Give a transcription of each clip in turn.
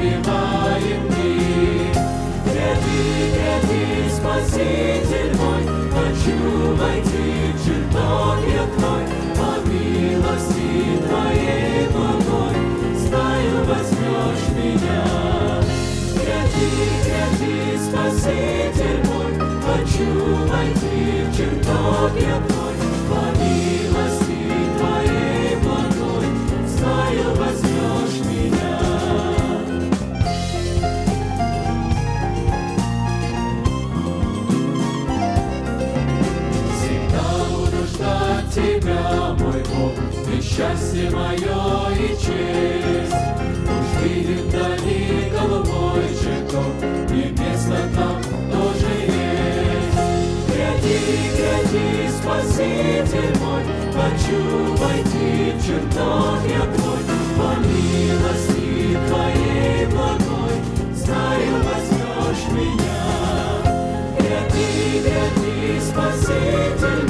воспеваем мы. Где ты, где Спаситель мой, хочу войти в чертог я твой, по милости твоей благой, знаю, возьмешь меня. Где ты, где Спаситель мой, хочу войти в чертог я твой, счастье мое и честь. Уж видит вдали голубой чертог, и место там тоже есть. Гряди, гряди, спаситель мой, хочу войти в чертог я твой, по милости твоей благой, знаю, возьмешь меня. Гряди, гряди, спаситель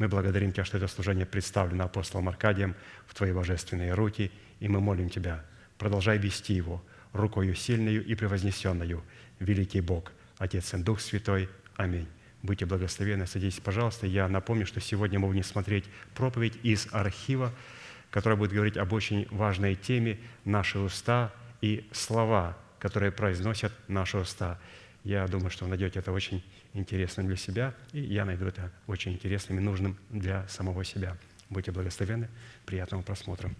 Мы благодарим Тебя, что это служение представлено апостолом Аркадием в Твоей божественной руки, и мы молим Тебя, продолжай вести его рукою сильную и превознесенную, великий Бог, Отец и Дух Святой. Аминь. Будьте благословенны, садитесь, пожалуйста. Я напомню, что сегодня мы будем смотреть проповедь из архива, которая будет говорить об очень важной теме «Наши уста и слова», которые произносят наши уста. Я думаю, что вы найдете это очень интересным для себя, и я найду это очень интересным и нужным для самого себя. Будьте благословенны. Приятного просмотра.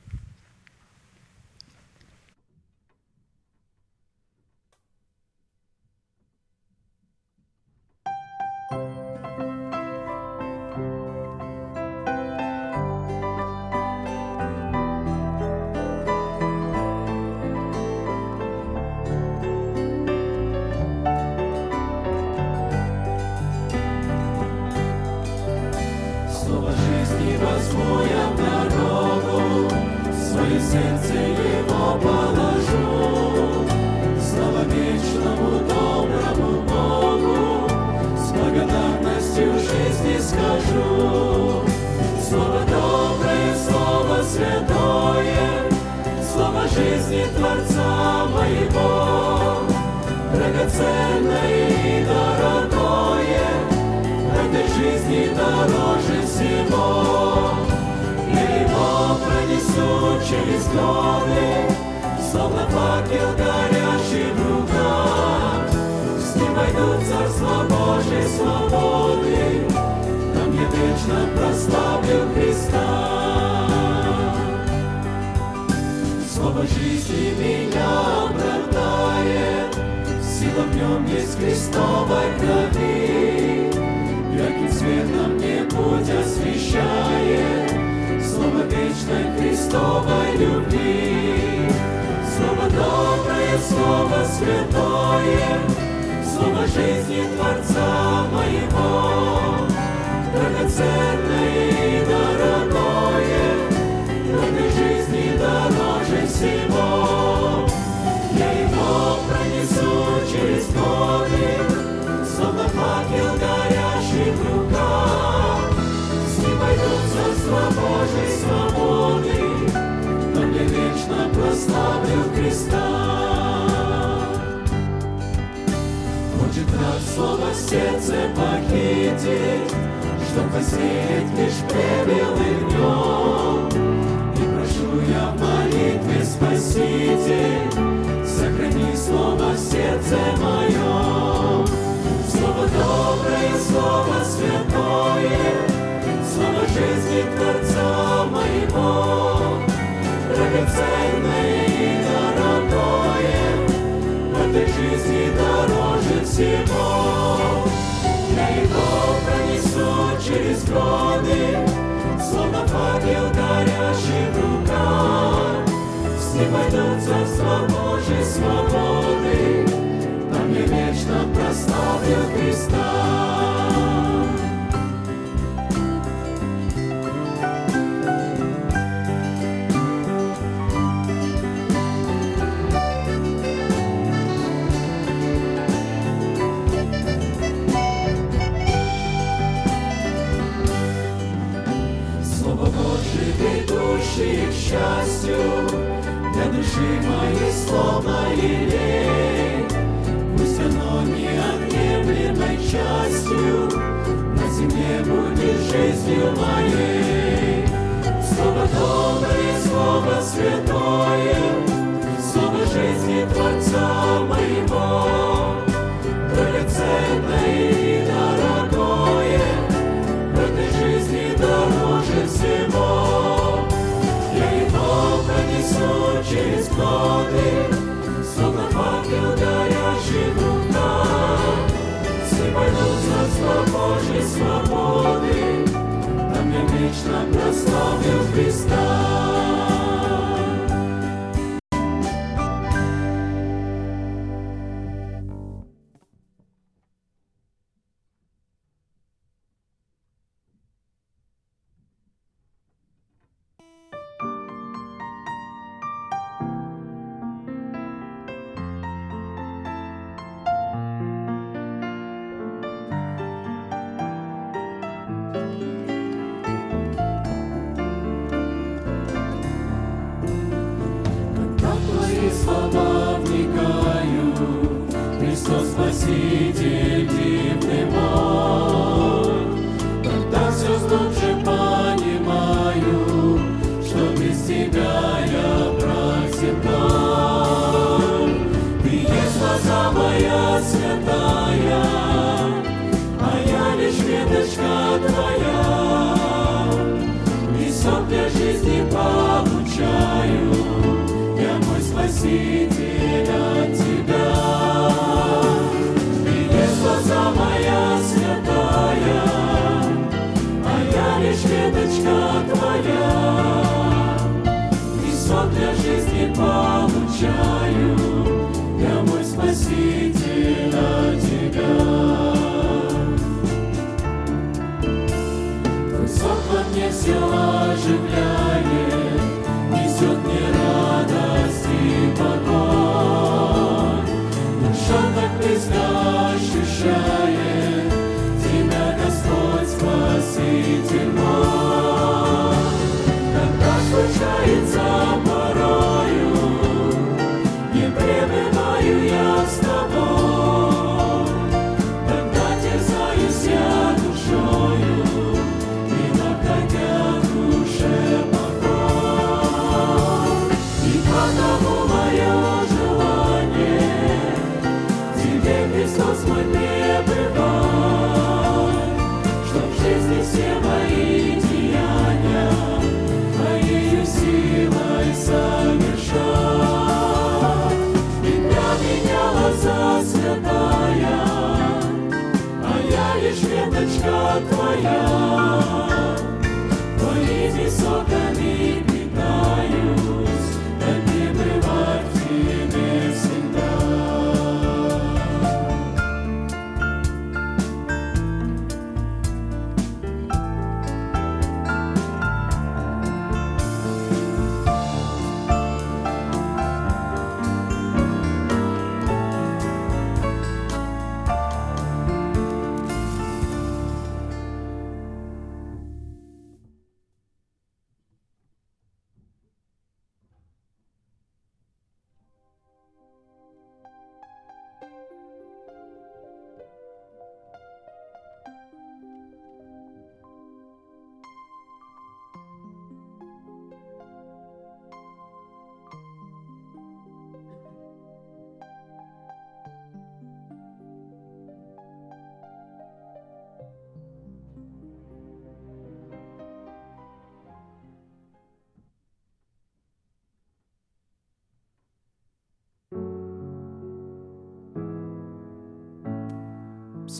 Дороже всего. Я его пронесу через годы, словно факел горящий в руках. С ним войду Царство Божьей свободы, там я вечно прославлю Христа. Слово жизни меня оправдает, Сила в нем есть Христовой крови. Светом мне путь освещает. Слово вечной Христовой любви. Слово доброе, Слово святое, Слово жизни Творца моего, драгоценное и дорогое, этой жизни дороже всего. Я его пронесу через годы, царство Божьей свободы, там я прославлю Христа. Хочет враг слово сердце похитить, Чтоб посеять лишь плевел и гнем. И прошу я в молитве, Спаситель, Сохрани слово сердце моем. Слово доброе, слово святое, жизни Творца моего, Драгоценное и дорогое, В этой жизни дороже всего. Я его пронесу через годы, Словно факел горящий в руках. С ним войдут царство Божьей свободы, Там я вечно прославлю Христа. Через годы, словно факел горящий в руках. Все пойдут царство Божьей свободы, там я вечно прославлю Христа.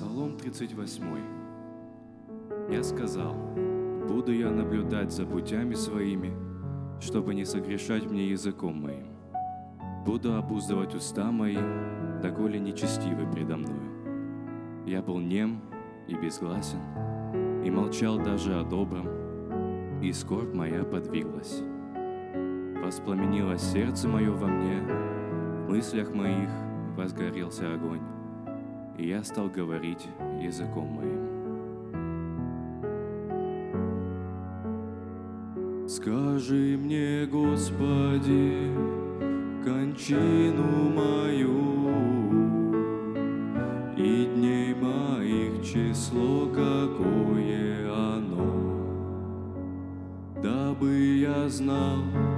Псалом 38. Я сказал, буду я наблюдать за путями своими, чтобы не согрешать мне языком моим. Буду обуздывать уста мои, доколе нечестивы предо мною. Я был нем и безгласен, и молчал даже о добром, и скорбь моя подвиглась. Воспламенилось сердце мое во мне, в мыслях моих возгорелся огонь, и я стал говорить языком моим. Скажи мне, Господи, кончину мою, и дней моих число какое оно, дабы я знал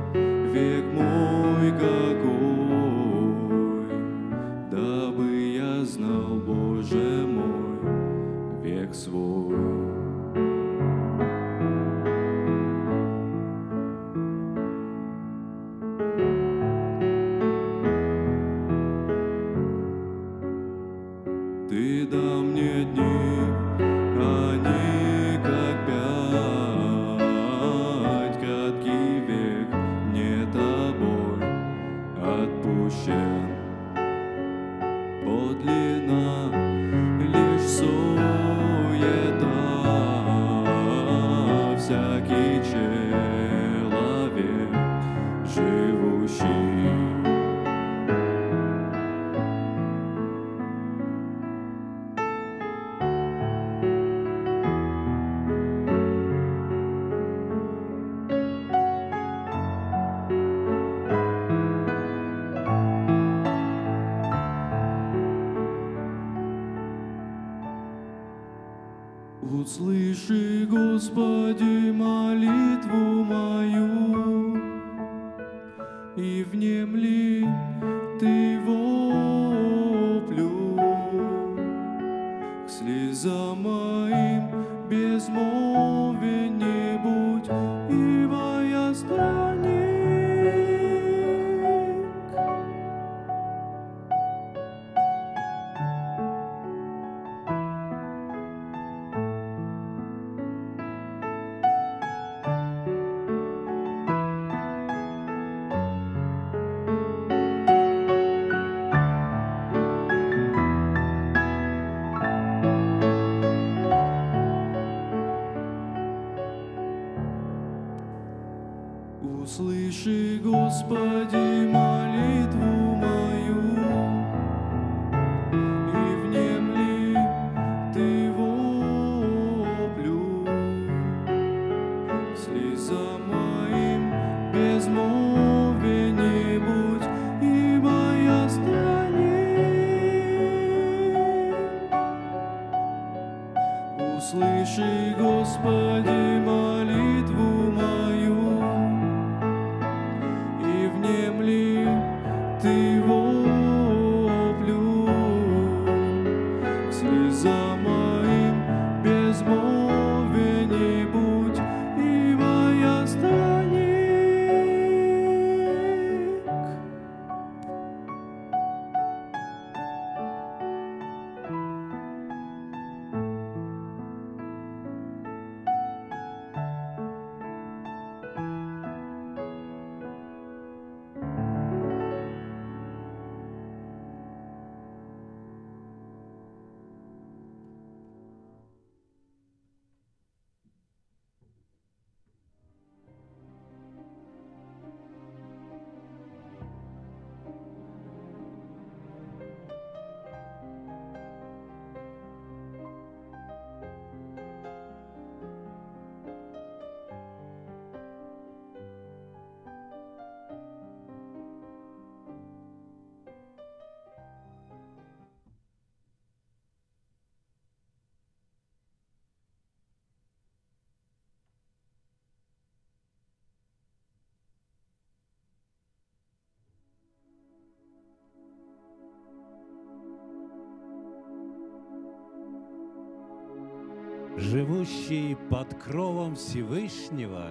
живущий под кровом Всевышнего,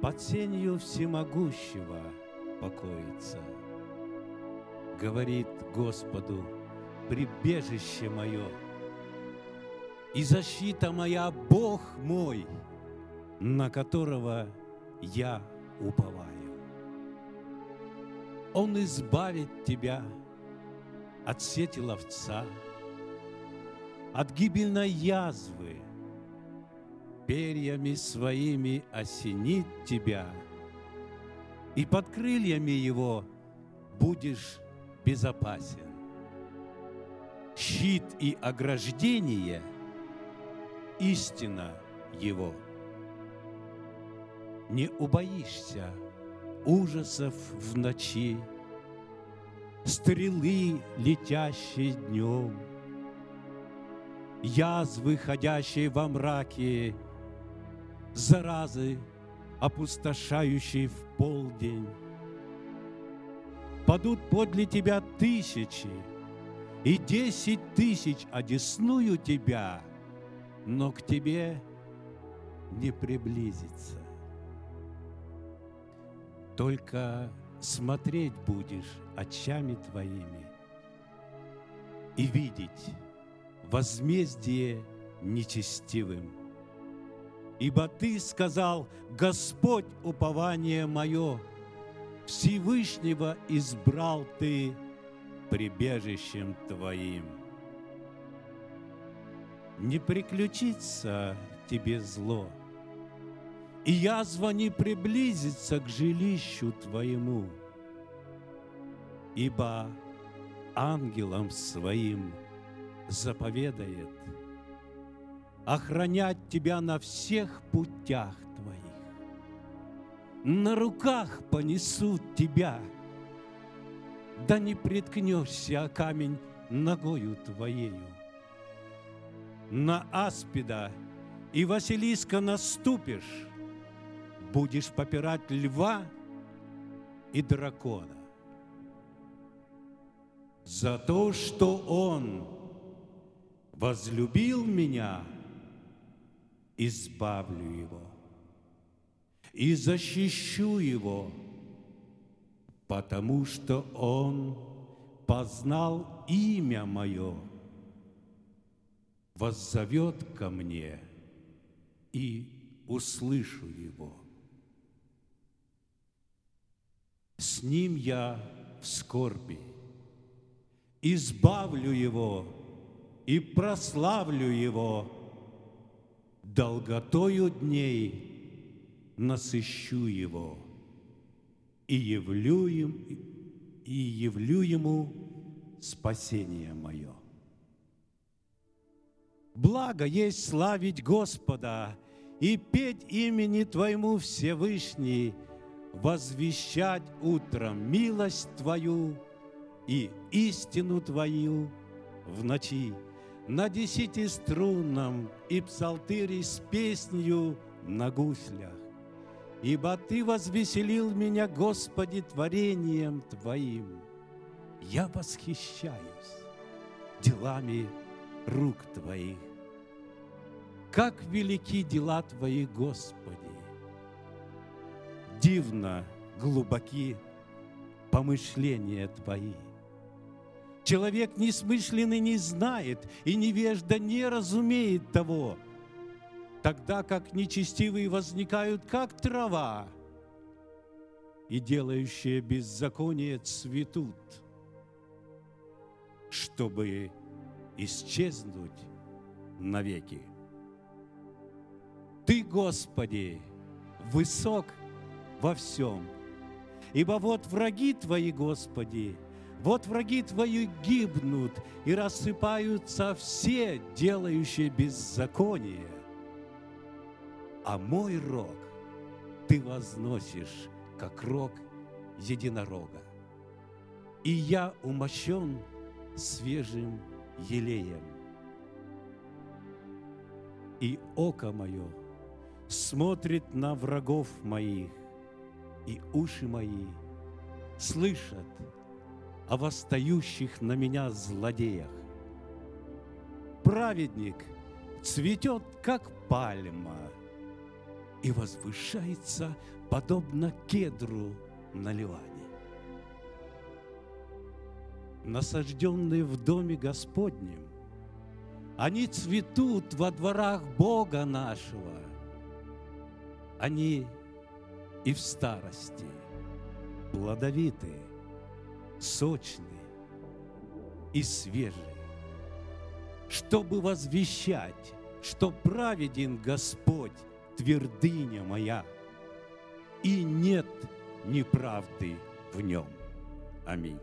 под сенью всемогущего покоится. Говорит Господу, прибежище мое, и защита моя Бог мой, на которого я уповаю. Он избавит тебя от сети ловца, от гибельной язвы, перьями своими осенит тебя, и под крыльями его будешь безопасен. Щит и ограждение – истина его. Не убоишься ужасов в ночи, Стрелы, летящие днем, Язвы, ходящие во мраке, Заразы, опустошающие в полдень. Падут подле тебя тысячи, И десять тысяч одесную тебя, Но к тебе не приблизится. Только смотреть будешь очами твоими и видеть возмездие нечестивым. Ибо ты сказал, Господь упование мое, Всевышнего избрал ты прибежищем твоим. Не приключится тебе зло – и язва не приблизится к жилищу твоему, ибо ангелам своим заповедает охранять тебя на всех путях твоих. На руках понесут тебя, да не приткнешься о камень ногою твоею. На аспида и Василиска наступишь, будешь попирать льва и дракона. За то, что он возлюбил меня, избавлю его и защищу его, потому что он познал имя мое, воззовет ко мне и услышу его. с ним я в скорби. Избавлю его и прославлю его, долготою дней насыщу его и явлю, им, и явлю ему спасение мое. Благо есть славить Господа и петь имени Твоему Всевышний – возвещать утром милость Твою и истину Твою в ночи, на десятиструнном и псалтыре с песнью на гуслях. Ибо Ты возвеселил меня, Господи, творением Твоим. Я восхищаюсь делами рук Твоих. Как велики дела Твои, Господи! дивно глубоки помышления Твои. Человек несмышленный не знает, и невежда не разумеет того, тогда как нечестивые возникают, как трава, и делающие беззаконие цветут, чтобы исчезнуть навеки. Ты, Господи, высок во всем. Ибо вот враги Твои, Господи, вот враги Твои гибнут и рассыпаются все, делающие беззаконие. А мой рог Ты возносишь, как рог единорога. И я умощен свежим елеем. И око мое смотрит на врагов моих, и уши мои слышат о восстающих на меня злодеях. Праведник цветет, как пальма, и возвышается, подобно кедру на Ливане. Насажденные в доме Господнем, они цветут во дворах Бога нашего. Они и в старости плодовитые сочные и свежие, чтобы возвещать, что праведен Господь, твердыня моя, и нет неправды в нем. Аминь.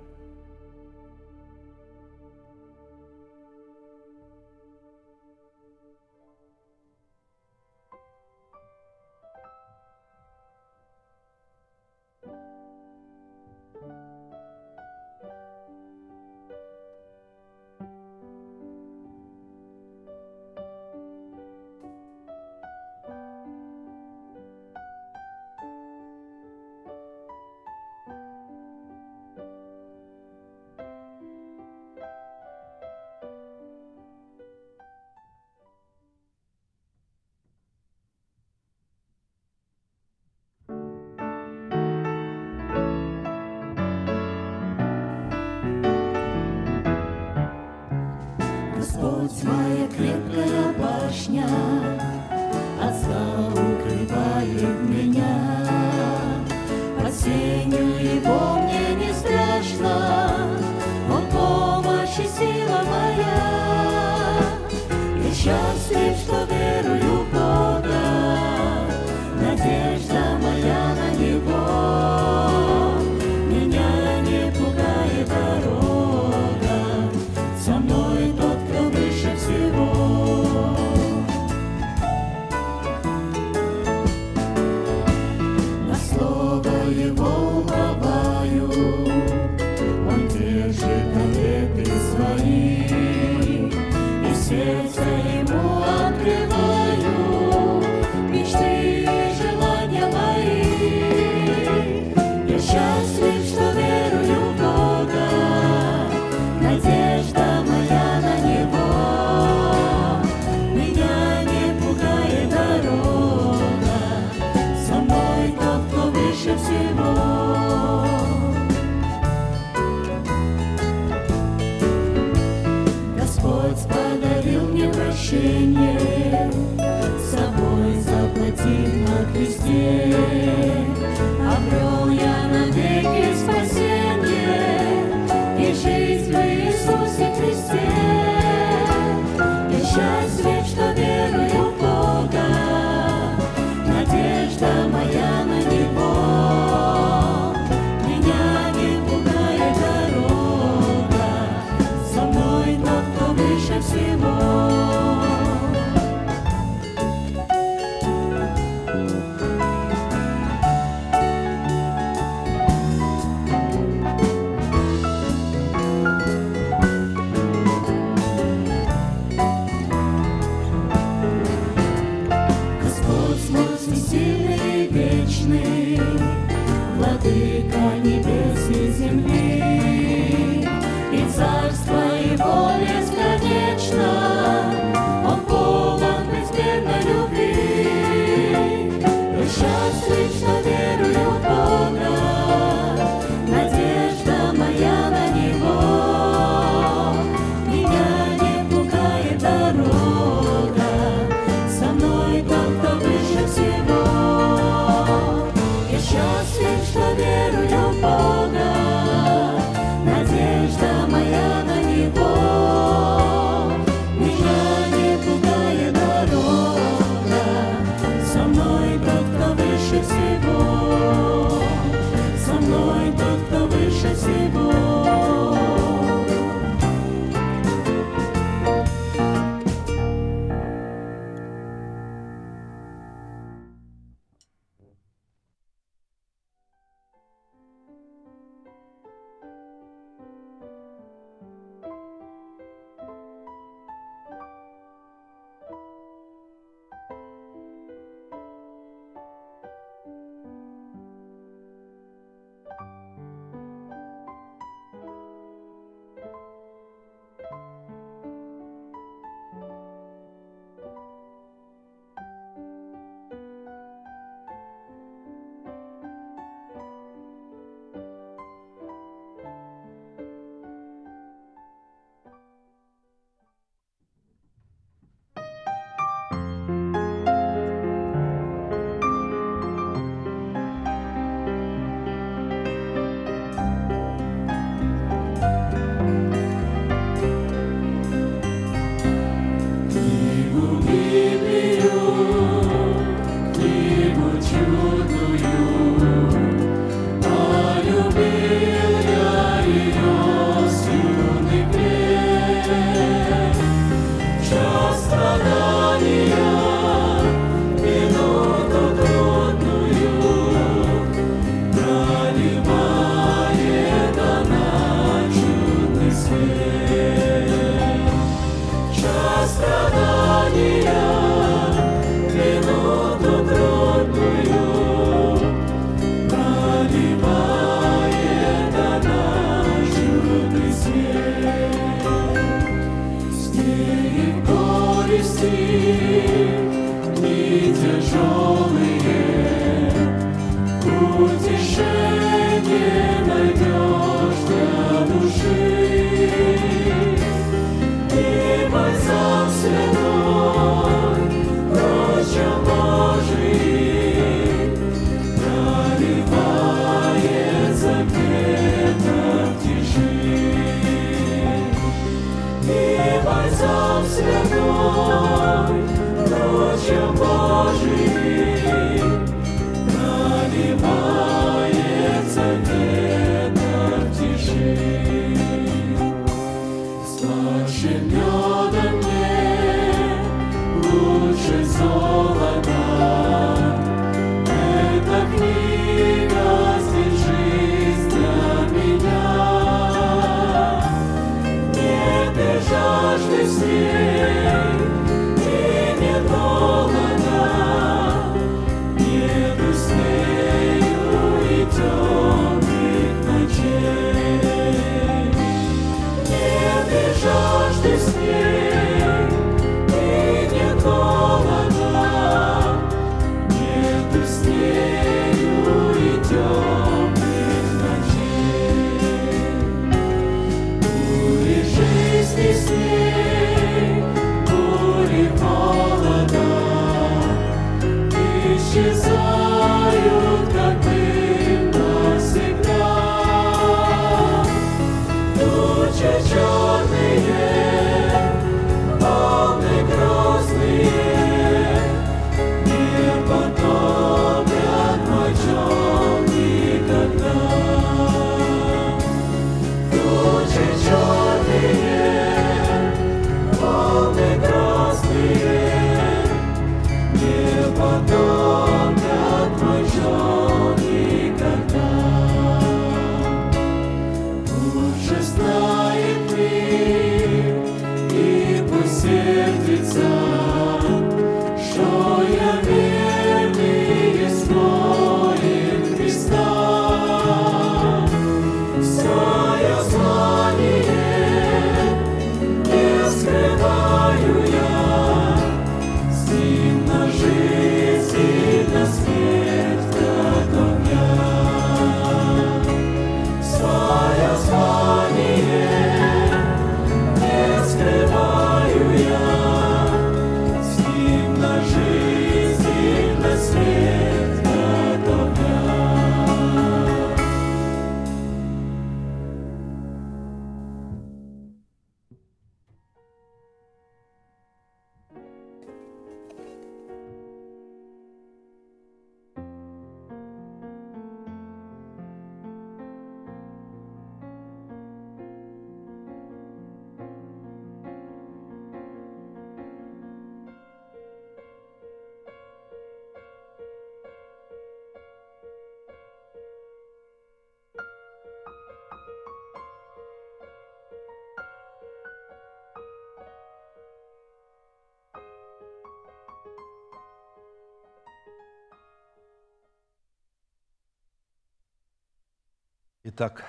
Итак,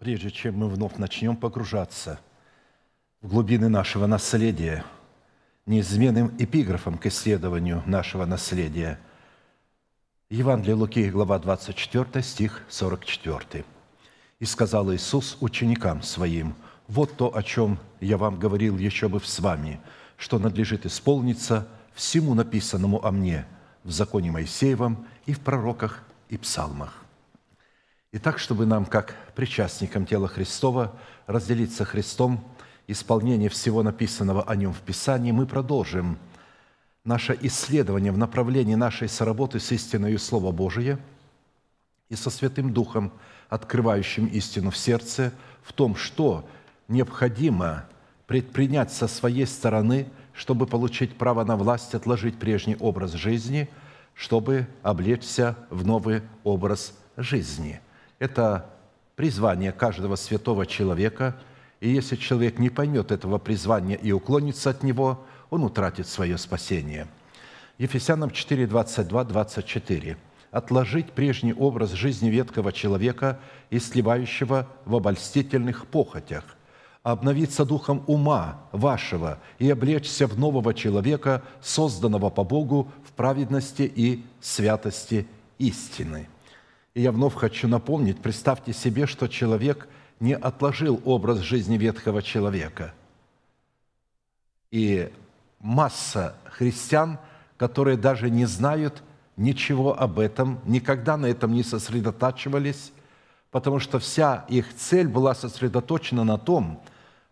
прежде чем мы вновь начнем погружаться в глубины нашего наследия, неизменным эпиграфом к исследованию нашего наследия, Евангелие Луки, глава 24, стих 44. «И сказал Иисус ученикам Своим, «Вот то, о чем я вам говорил еще бы с вами, что надлежит исполниться всему написанному о мне в законе Моисеевом и в пророках и псалмах». Итак, чтобы нам, как причастникам тела Христова, разделиться Христом, исполнение всего написанного о Нем в Писании, мы продолжим наше исследование в направлении нашей соработы с истиною Слова Божия и со Святым Духом, открывающим истину в сердце, в том, что необходимо предпринять со своей стороны, чтобы получить право на власть, отложить прежний образ жизни, чтобы облечься в новый образ жизни. Это призвание каждого святого человека, и если человек не поймет этого призвания и уклонится от него, он утратит свое спасение. Ефесянам 4, 22, 24. «Отложить прежний образ жизни веткого человека сливающего в обольстительных похотях, обновиться духом ума вашего и облечься в нового человека, созданного по Богу в праведности и святости истины». И я вновь хочу напомнить, представьте себе, что человек не отложил образ жизни ветхого человека. И масса христиан, которые даже не знают ничего об этом, никогда на этом не сосредотачивались, потому что вся их цель была сосредоточена на том,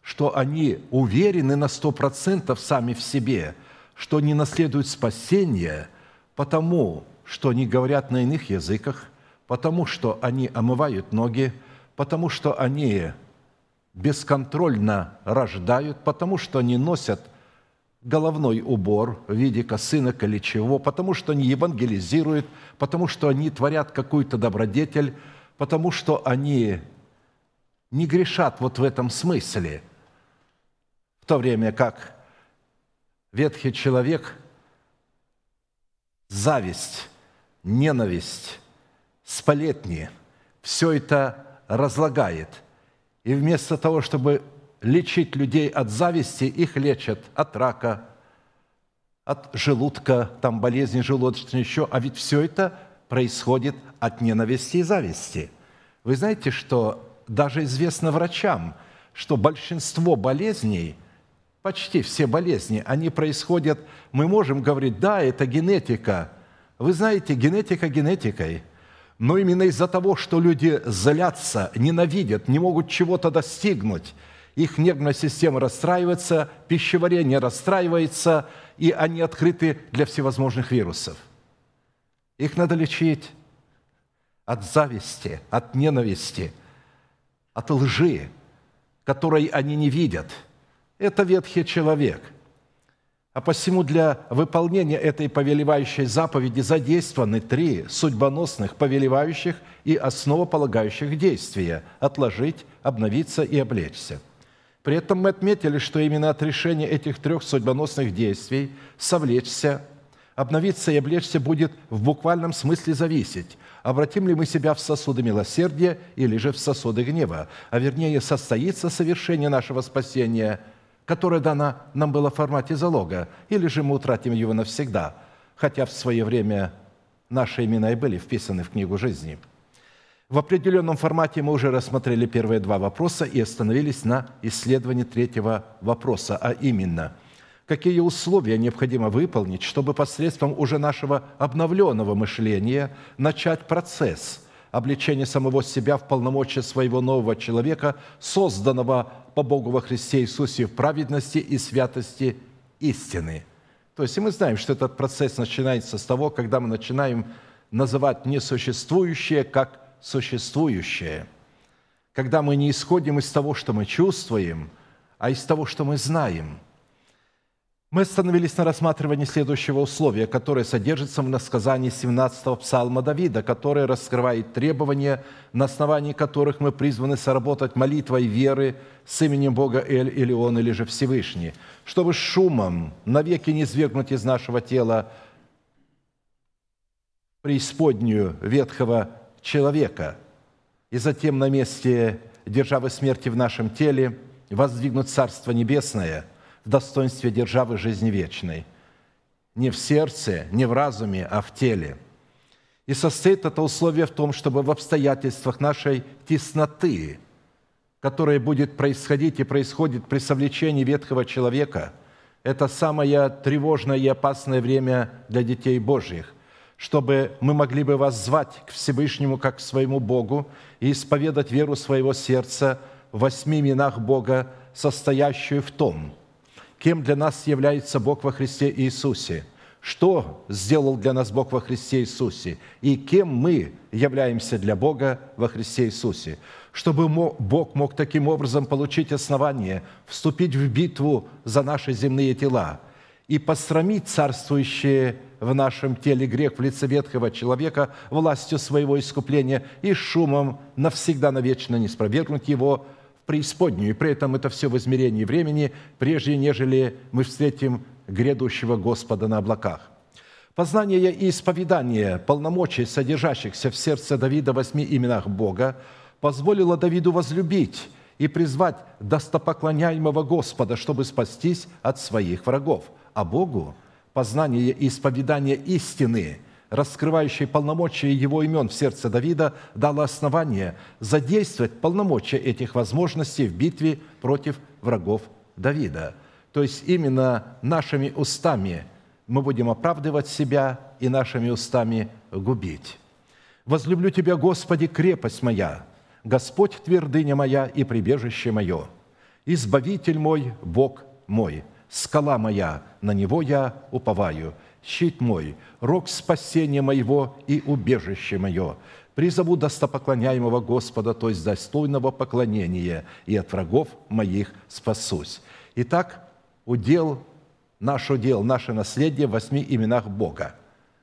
что они уверены на сто процентов сами в себе, что не наследуют спасение, потому что они говорят на иных языках, потому что они омывают ноги, потому что они бесконтрольно рождают, потому что они носят головной убор в виде косынок или чего, потому что они евангелизируют, потому что они творят какую-то добродетель, потому что они не грешат вот в этом смысле, в то время как ветхий человек зависть, ненависть, сплетни, все это разлагает. И вместо того, чтобы лечить людей от зависти, их лечат от рака, от желудка, там болезни желудочные еще. А ведь все это происходит от ненависти и зависти. Вы знаете, что даже известно врачам, что большинство болезней, почти все болезни, они происходят, мы можем говорить, да, это генетика. Вы знаете, генетика генетикой – но именно из-за того, что люди злятся, ненавидят, не могут чего-то достигнуть, их нервная система расстраивается, пищеварение расстраивается, и они открыты для всевозможных вирусов. Их надо лечить от зависти, от ненависти, от лжи, которой они не видят. Это ветхий человек – а посему для выполнения этой повелевающей заповеди задействованы три судьбоносных, повелевающих и основополагающих действия – отложить, обновиться и облечься. При этом мы отметили, что именно от решения этих трех судьбоносных действий совлечься, обновиться и облечься будет в буквальном смысле зависеть, обратим ли мы себя в сосуды милосердия или же в сосуды гнева, а вернее состоится совершение нашего спасения – которое дано нам было в формате залога, или же мы утратим его навсегда, хотя в свое время наши имена и были вписаны в книгу жизни. В определенном формате мы уже рассмотрели первые два вопроса и остановились на исследовании третьего вопроса, а именно, какие условия необходимо выполнить, чтобы посредством уже нашего обновленного мышления начать процесс – обличение самого себя в полномочия своего нового человека, созданного по Богу во Христе Иисусе в праведности и святости истины. То есть и мы знаем, что этот процесс начинается с того, когда мы начинаем называть несуществующее как существующее. Когда мы не исходим из того, что мы чувствуем, а из того, что мы знаем – мы остановились на рассматривании следующего условия, которое содержится в насказании 17-го псалма Давида, которое раскрывает требования, на основании которых мы призваны соработать молитвой веры с именем Бога Эль или Он, или же Всевышний, чтобы шумом навеки не свергнуть из нашего тела преисподнюю ветхого человека, и затем на месте державы смерти в нашем теле воздвигнуть Царство Небесное – в достоинстве державы жизни вечной. Не в сердце, не в разуме, а в теле. И состоит это условие в том, чтобы в обстоятельствах нашей тесноты, которая будет происходить и происходит при совлечении ветхого человека, это самое тревожное и опасное время для детей Божьих, чтобы мы могли бы вас звать к Всевышнему как к своему Богу и исповедать веру своего сердца в восьми именах Бога, состоящую в том – кем для нас является Бог во Христе Иисусе, что сделал для нас Бог во Христе Иисусе? И кем мы являемся для Бога во Христе Иисусе, чтобы Бог мог таким образом получить основание вступить в битву за наши земные тела и посрамить царствующие в нашем теле грех в лице ветхого человека властью своего искупления и шумом навсегда навечно не спровергнуть его преисподнюю, и при этом это все в измерении времени, прежде нежели мы встретим грядущего Господа на облаках. Познание и исповедание полномочий, содержащихся в сердце Давида в восьми именах Бога, позволило Давиду возлюбить и призвать достопоклоняемого Господа, чтобы спастись от своих врагов. А Богу познание и исповедание истины – раскрывающий полномочия его имен в сердце Давида, дало основание задействовать полномочия этих возможностей в битве против врагов Давида. То есть именно нашими устами мы будем оправдывать себя и нашими устами губить. «Возлюблю Тебя, Господи, крепость моя, Господь твердыня моя и прибежище мое, Избавитель мой, Бог мой, скала моя, на Него я уповаю» щит мой, рог спасения моего и убежище мое. Призову достопоклоняемого Господа, то есть достойного поклонения, и от врагов моих спасусь». Итак, удел, наш удел, наше наследие в восьми именах Бога.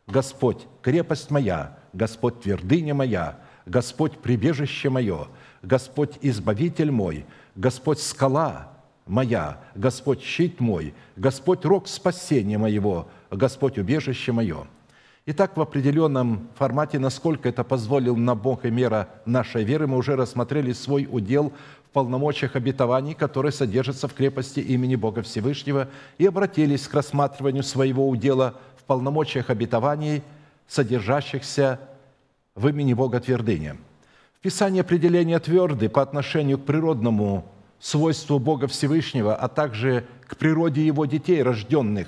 Господь – крепость моя, Господь – твердыня моя, Господь – прибежище мое, Господь – избавитель мой, Господь – скала моя, Господь – щит мой, Господь – рог спасения моего, Господь – убежище мое». Итак, в определенном формате, насколько это позволил на Бог и мера нашей веры, мы уже рассмотрели свой удел в полномочиях обетований, которые содержатся в крепости имени Бога Всевышнего, и обратились к рассматриванию своего удела в полномочиях обетований, содержащихся в имени Бога твердыни. В Писании определение твердый по отношению к природному свойству Бога Всевышнего, а также к природе Его детей, рожденных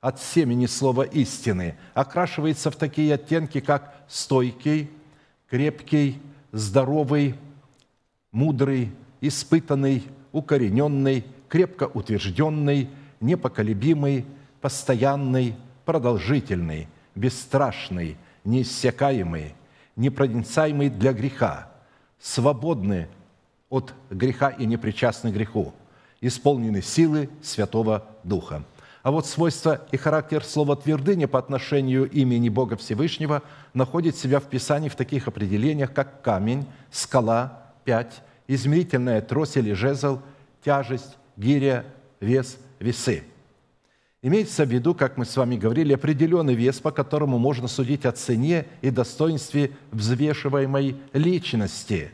от семени слова истины, окрашивается в такие оттенки, как стойкий, крепкий, здоровый, мудрый, испытанный, укорененный, крепко утвержденный, непоколебимый, постоянный, продолжительный, бесстрашный, неиссякаемый, непроницаемый для греха, свободный от греха и непричастный греху, исполнены силы Святого Духа. А вот свойства и характер слова «твердыня» по отношению имени Бога Всевышнего находит себя в Писании в таких определениях, как камень, скала, пять, измерительная трость или жезл, тяжесть, гиря, вес, весы. Имеется в виду, как мы с вами говорили, определенный вес, по которому можно судить о цене и достоинстве взвешиваемой личности.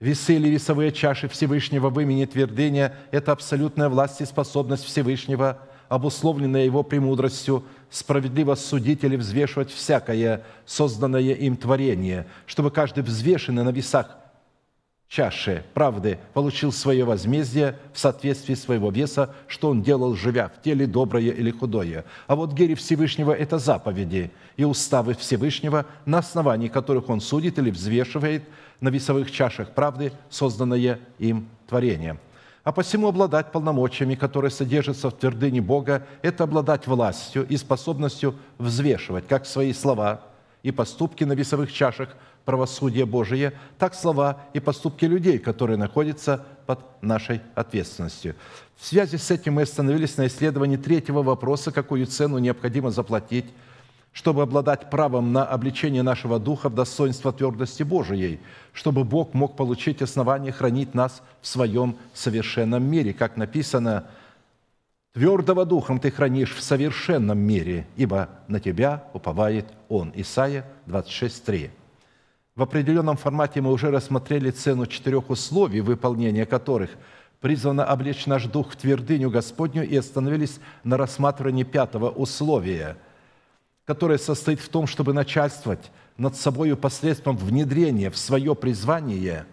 Весы или весовые чаши Всевышнего в имени твердыня – это абсолютная власть и способность Всевышнего, обусловленная Его премудростью, справедливо судить или взвешивать всякое созданное им творение, чтобы каждый взвешенный на весах чаше правды получил свое возмездие в соответствии своего веса, что он делал, живя в теле, доброе или худое. А вот гири Всевышнего – это заповеди и уставы Всевышнего, на основании которых он судит или взвешивает на весовых чашах правды созданное им творение. А посему обладать полномочиями, которые содержатся в твердыне Бога, это обладать властью и способностью взвешивать как свои слова и поступки на весовых чашах – правосудие Божие, так слова и поступки людей, которые находятся под нашей ответственностью. В связи с этим мы остановились на исследовании третьего вопроса, какую цену необходимо заплатить, чтобы обладать правом на обличение нашего духа в достоинство твердости Божией, чтобы Бог мог получить основание хранить нас в своем совершенном мире, как написано – Твердого духом ты хранишь в совершенном мире, ибо на тебя уповает Он. Исайя 26, 3. В определенном формате мы уже рассмотрели цену четырех условий, выполнения которых призвано облечь наш дух в твердыню Господню и остановились на рассматривании пятого условия, которое состоит в том, чтобы начальствовать над собой посредством внедрения в свое призвание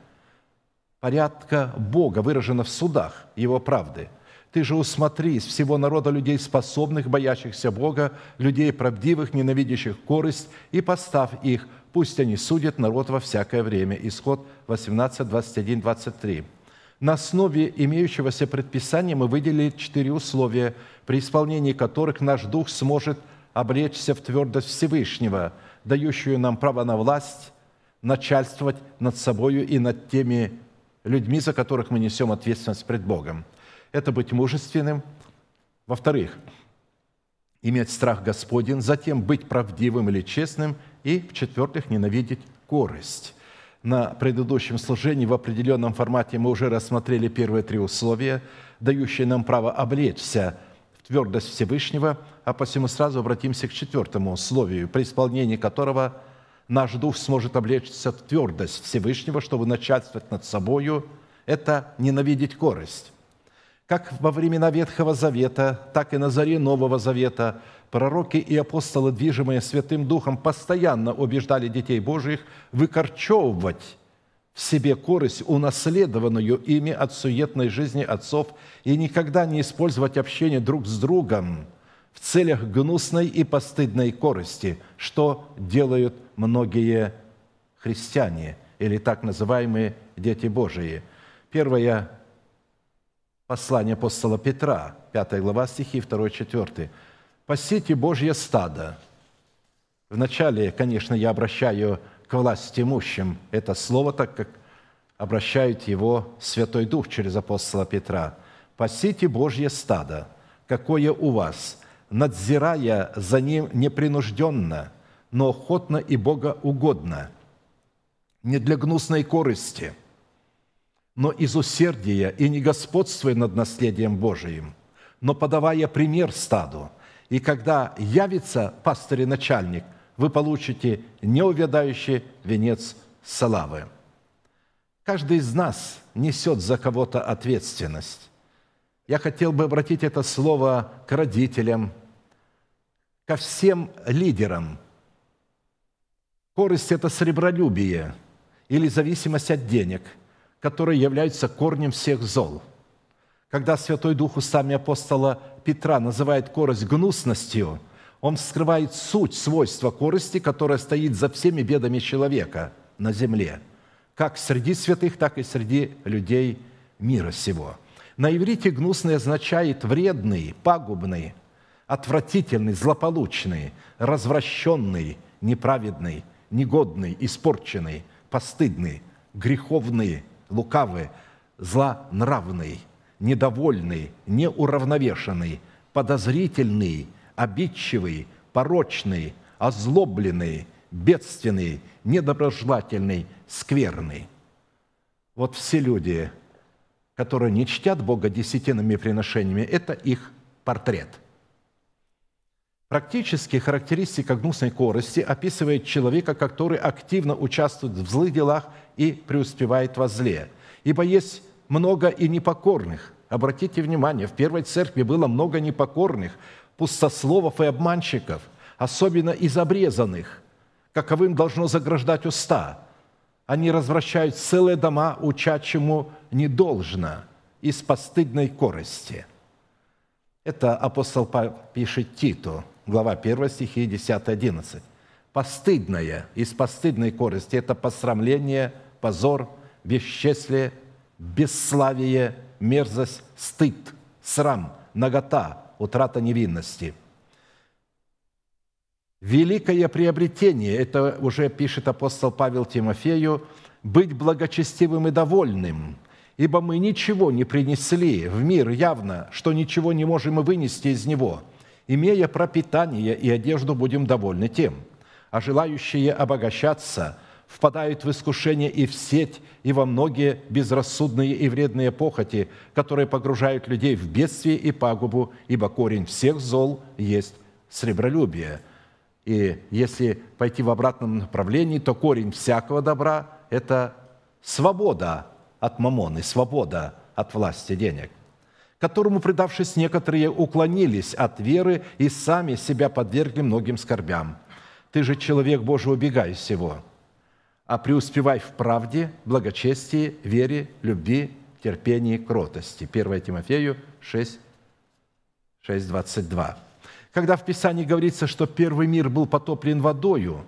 порядка Бога, выражено в судах Его правды – ты же усмотри из всего народа людей способных, боящихся Бога, людей правдивых, ненавидящих корость, и поставь их Пусть они судят народ во всякое время. Исход 18, 21, 23. На основе имеющегося предписания мы выделили четыре условия, при исполнении которых наш дух сможет облечься в твердость Всевышнего, дающую нам право на власть, начальствовать над собою и над теми людьми, за которых мы несем ответственность пред Богом. Это быть мужественным. Во-вторых, иметь страх Господень, затем быть правдивым или честным – и, в-четвертых, ненавидеть корость. На предыдущем служении в определенном формате мы уже рассмотрели первые три условия, дающие нам право облечься в твердость Всевышнего, а посему сразу обратимся к четвертому условию, при исполнении которого наш дух сможет облечься в твердость Всевышнего, чтобы начальствовать над собою, это ненавидеть корость. Как во времена Ветхого Завета, так и на заре Нового Завета пророки и апостолы, движимые Святым Духом, постоянно убеждали детей Божьих выкорчевывать в себе корость, унаследованную ими от суетной жизни отцов, и никогда не использовать общение друг с другом в целях гнусной и постыдной корости, что делают многие христиане или так называемые дети Божии. Первое послание апостола Петра, 5 глава, стихи 2-4 пасите Божье стадо. Вначале, конечно, я обращаю к власти имущим это слово, так как обращает его Святой Дух через апостола Петра. «Пасите Божье стадо, какое у вас, надзирая за ним непринужденно, но охотно и богоугодно, не для гнусной корысти, но из усердия и не господствуя над наследием Божиим, но подавая пример стаду – И когда явится пастырь и начальник, вы получите неувядающий венец славы. Каждый из нас несет за кого-то ответственность. Я хотел бы обратить это слово к родителям, ко всем лидерам. Корость – это сребролюбие или зависимость от денег, которые являются корнем всех зол. Когда Святой Дух устами апостола Петра называет корость гнусностью, он вскрывает суть свойства корости, которая стоит за всеми бедами человека на земле – как среди святых, так и среди людей мира сего. На иврите гнусный означает вредный, пагубный, отвратительный, злополучный, развращенный, неправедный, негодный, испорченный, постыдный, греховный, лукавый, злонравный, недовольный, неуравновешенный, подозрительный, обидчивый, порочный, озлобленный, бедственный, недоброжелательный, скверный. Вот все люди, которые не чтят Бога десятинными приношениями, это их портрет. Практически характеристика гнусной корости описывает человека, который активно участвует в злых делах и преуспевает во зле. Ибо есть много и непокорных. Обратите внимание, в первой церкви было много непокорных, пустословов и обманщиков, особенно из обрезанных, каковым должно заграждать уста – они развращают целые дома, уча чему не должно, из постыдной корости. Это апостол пишет Титу, глава 1 стихи 10-11. Постыдное из постыдной корости – это посрамление, позор, бесчестие, бесславие, мерзость, стыд, срам, нагота, утрата невинности – Великое приобретение, это уже пишет апостол Павел Тимофею, быть благочестивым и довольным, ибо мы ничего не принесли в мир явно, что ничего не можем и вынести из него. Имея пропитание и одежду, будем довольны тем. А желающие обогащаться впадают в искушение и в сеть, и во многие безрассудные и вредные похоти, которые погружают людей в бедствие и пагубу, ибо корень всех зол есть сребролюбие – и если пойти в обратном направлении, то корень всякого добра – это свобода от мамоны, свобода от власти денег, которому, предавшись, некоторые уклонились от веры и сами себя подвергли многим скорбям. Ты же, человек Божий, убегай всего, а преуспевай в правде, благочестии, вере, любви, терпении, кротости. 1 Тимофею 6, 6, 22. Когда в Писании говорится, что первый мир был потоплен водою,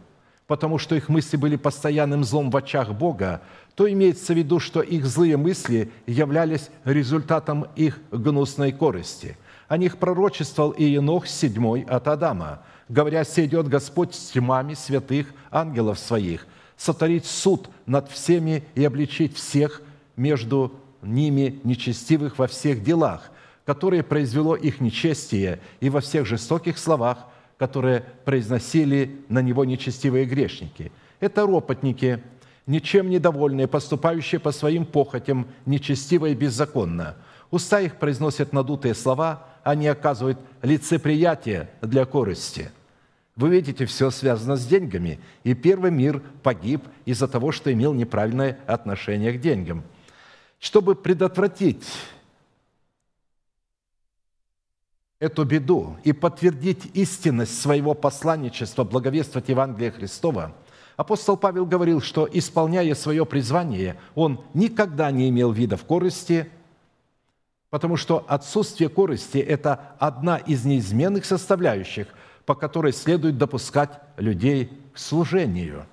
потому что их мысли были постоянным злом в очах Бога, то имеется в виду, что их злые мысли являлись результатом их гнусной корости. О них пророчествовал и Енох седьмой от Адама, говоря, «Сойдет Господь с тьмами святых ангелов своих, сотворить суд над всеми и обличить всех между ними нечестивых во всех делах, которое произвело их нечестие, и во всех жестоких словах, которые произносили на него нечестивые грешники. Это ропотники, ничем недовольные, поступающие по своим похотям, нечестиво и беззаконно. Уста их произносят надутые слова, они оказывают лицеприятие для корости. Вы видите, все связано с деньгами. И первый мир погиб из-за того, что имел неправильное отношение к деньгам. Чтобы предотвратить эту беду и подтвердить истинность своего посланничества, благовествовать Евангелие Христова, апостол Павел говорил, что, исполняя свое призвание, он никогда не имел видов корысти, потому что отсутствие корысти – это одна из неизменных составляющих, по которой следует допускать людей к служению.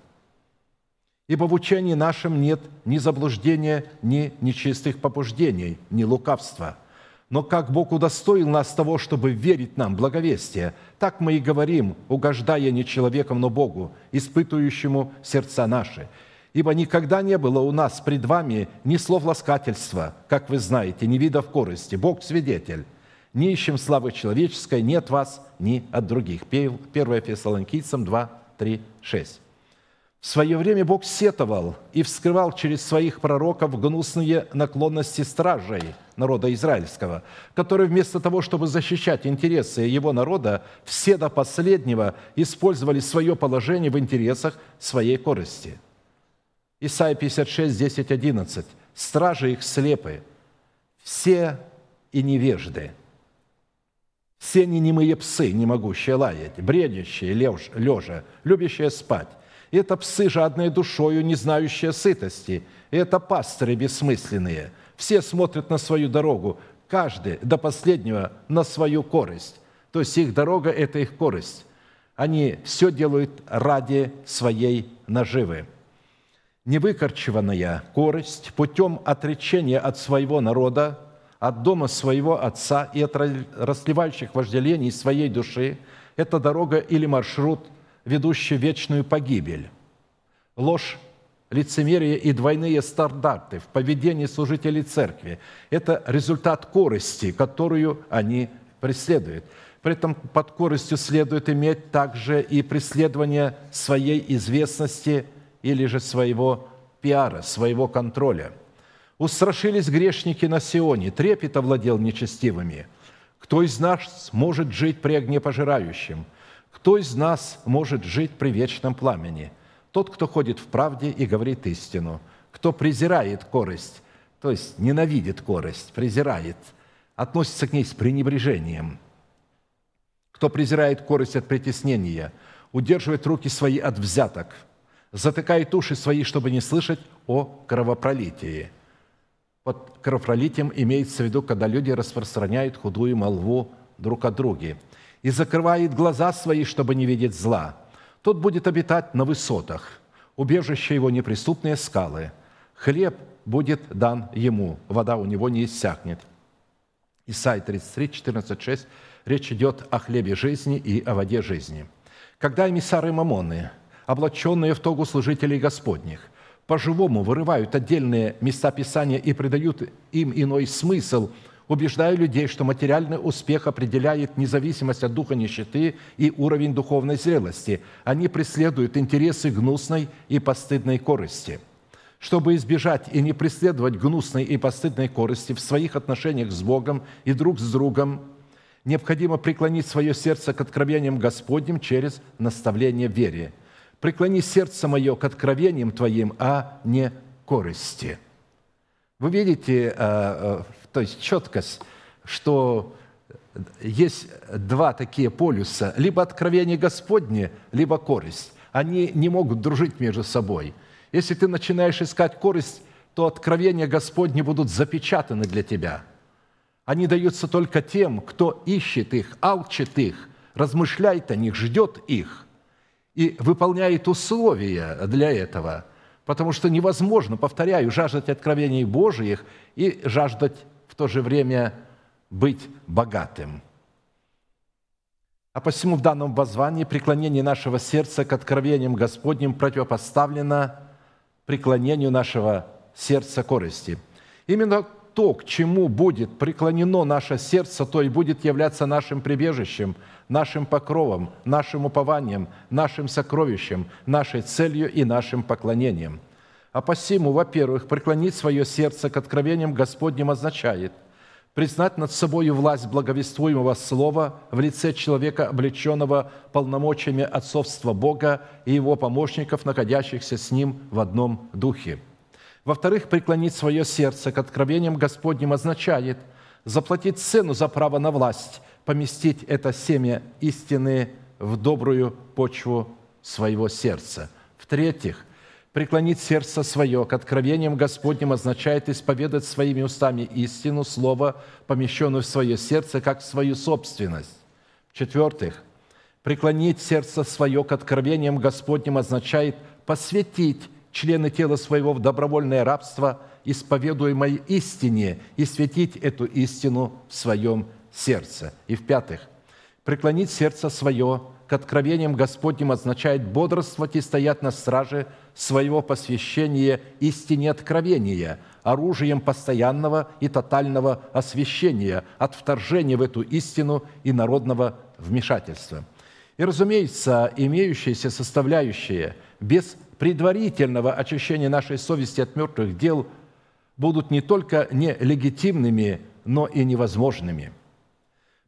Ибо в учении нашем нет ни заблуждения, ни нечистых побуждений, ни лукавства – но как Бог удостоил нас того, чтобы верить нам благовестие, так мы и говорим, угождая не человеком, но Богу, испытывающему сердца наши. Ибо никогда не было у нас пред вами ни слов ласкательства, как вы знаете, ни видов корости. Бог свидетель. Не ищем славы человеческой нет вас, ни от других. 1 Фессалоникийцам 2, 3, 6. В свое время Бог сетовал и вскрывал через своих пророков гнусные наклонности стражей народа израильского, которые вместо того, чтобы защищать интересы его народа, все до последнего использовали свое положение в интересах своей корысти. Исайя 56, 10, 11. «Стражи их слепы, все и невежды, все не немые псы, не могущие лаять, бредящие лежа, любящие спать, и это псы, жадные душою, не знающие сытости. И это пастыры бессмысленные. Все смотрят на свою дорогу, каждый до последнего на свою корость. То есть их дорога – это их корость. Они все делают ради своей наживы. Невыкорчеванная корость путем отречения от своего народа, от дома своего отца и от расливающих вожделений своей души – это дорога или маршрут – ведущий в вечную погибель. Ложь, лицемерие и двойные стандарты в поведении служителей церкви – это результат корости, которую они преследуют. При этом под коростью следует иметь также и преследование своей известности или же своего пиара, своего контроля. Устрашились грешники на Сионе, трепет овладел нечестивыми. Кто из нас может жить при огне пожирающем – кто из нас может жить при вечном пламени? Тот, кто ходит в правде и говорит истину, кто презирает корость, то есть ненавидит корость, презирает, относится к ней с пренебрежением, кто презирает корость от притеснения, удерживает руки свои от взяток, затыкает уши свои, чтобы не слышать о кровопролитии. Под кровопролитием имеется в виду, когда люди распространяют худую молву друг о друге – и закрывает глаза свои, чтобы не видеть зла. Тот будет обитать на высотах, убежище его неприступные скалы. Хлеб будет дан ему, вода у него не иссякнет. Исайя 33, 14, 6. Речь идет о хлебе жизни и о воде жизни. Когда эмиссары Мамоны, облаченные в тогу служителей Господних, по-живому вырывают отдельные места Писания и придают им иной смысл – убеждая людей, что материальный успех определяет независимость от духа нищеты и уровень духовной зрелости. Они преследуют интересы гнусной и постыдной корысти. Чтобы избежать и не преследовать гнусной и постыдной корысти в своих отношениях с Богом и друг с другом, необходимо преклонить свое сердце к откровениям Господним через наставление вере. «Преклони сердце мое к откровениям Твоим, а не корысти». Вы видите, э, э, то есть четкость, что есть два такие полюса, либо откровение Господне, либо корость. Они не могут дружить между собой. Если ты начинаешь искать корость, то откровения Господни будут запечатаны для тебя. Они даются только тем, кто ищет их, алчит их, размышляет о них, ждет их и выполняет условия для этого. Потому что невозможно, повторяю, жаждать откровений Божиих и жаждать то же время быть богатым. А посему в данном воззвании преклонение нашего сердца к откровениям Господним противопоставлено преклонению нашего сердца корости. Именно то, к чему будет преклонено наше сердце, то и будет являться нашим прибежищем, нашим покровом, нашим упованием, нашим сокровищем, нашей целью и нашим поклонением – а посему, во-первых, преклонить свое сердце к откровениям Господним означает признать над собой власть благовествуемого слова в лице человека, облеченного полномочиями отцовства Бога и его помощников, находящихся с ним в одном духе. Во-вторых, преклонить свое сердце к откровениям Господним означает заплатить цену за право на власть, поместить это семя истины в добрую почву своего сердца. В-третьих, Преклонить сердце свое к откровениям Господним означает исповедать своими устами истину, слово, помещенную в свое сердце, как в свою собственность. В-четвертых, преклонить сердце свое к откровениям Господним означает посвятить члены тела своего в добровольное рабство исповедуемой истине и светить эту истину в своем сердце. И в-пятых, преклонить сердце свое к откровениям Господним означает бодрствовать и стоять на страже своего посвящения истине откровения, оружием постоянного и тотального освящения от вторжения в эту истину и народного вмешательства. И, разумеется, имеющиеся составляющие без предварительного очищения нашей совести от мертвых дел будут не только нелегитимными, но и невозможными –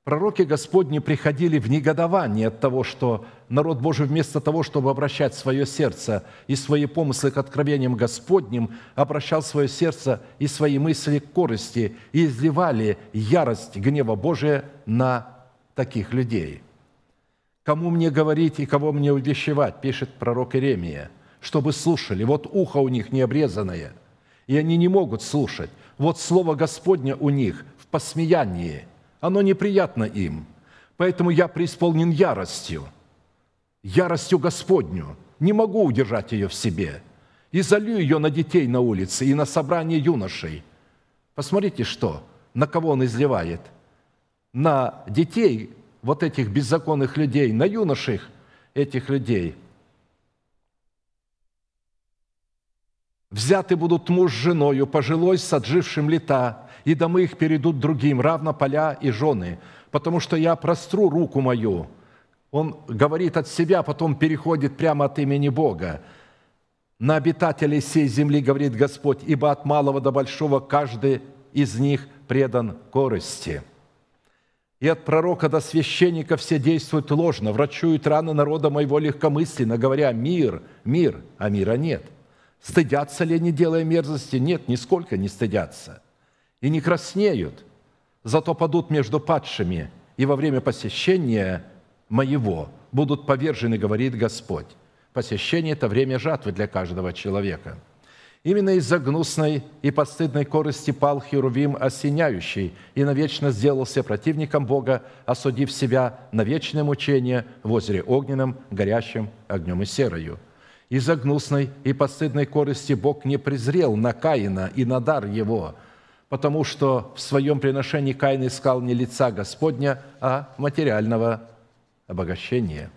Пророки Господни приходили в негодование от того, что народ Божий вместо того, чтобы обращать свое сердце и свои помыслы к откровениям Господним, обращал свое сердце и свои мысли к корости и изливали ярость гнева Божия на таких людей. «Кому мне говорить и кого мне увещевать?» – пишет пророк Иеремия. «Чтобы слушали, вот ухо у них необрезанное, и они не могут слушать. Вот слово Господня у них в посмеянии – оно неприятно им. Поэтому я преисполнен яростью, яростью Господню. Не могу удержать ее в себе. И залью ее на детей на улице и на собрание юношей. Посмотрите, что, на кого он изливает. На детей вот этих беззаконных людей, на юношей этих людей. Взяты будут муж с женою, пожилой с отжившим лета, и домы их перейдут другим, равно поля и жены, потому что я простру руку мою». Он говорит от себя, потом переходит прямо от имени Бога. «На обитателей сей земли, говорит Господь, ибо от малого до большого каждый из них предан корости». И от пророка до священника все действуют ложно, врачуют раны народа моего легкомысленно, говоря «мир, мир», а мира нет. Стыдятся ли они, делая мерзости? Нет, нисколько не стыдятся и не краснеют, зато падут между падшими, и во время посещения моего будут повержены, говорит Господь. Посещение – это время жатвы для каждого человека. Именно из-за гнусной и постыдной корости пал Херувим осеняющий и навечно сделался противником Бога, осудив себя на вечное мучение в озере огненном, горящим огнем и серою. Из-за гнусной и постыдной корости Бог не презрел на Каина и на дар его – потому что в своем приношении Каин искал не лица Господня, а материального обогащения.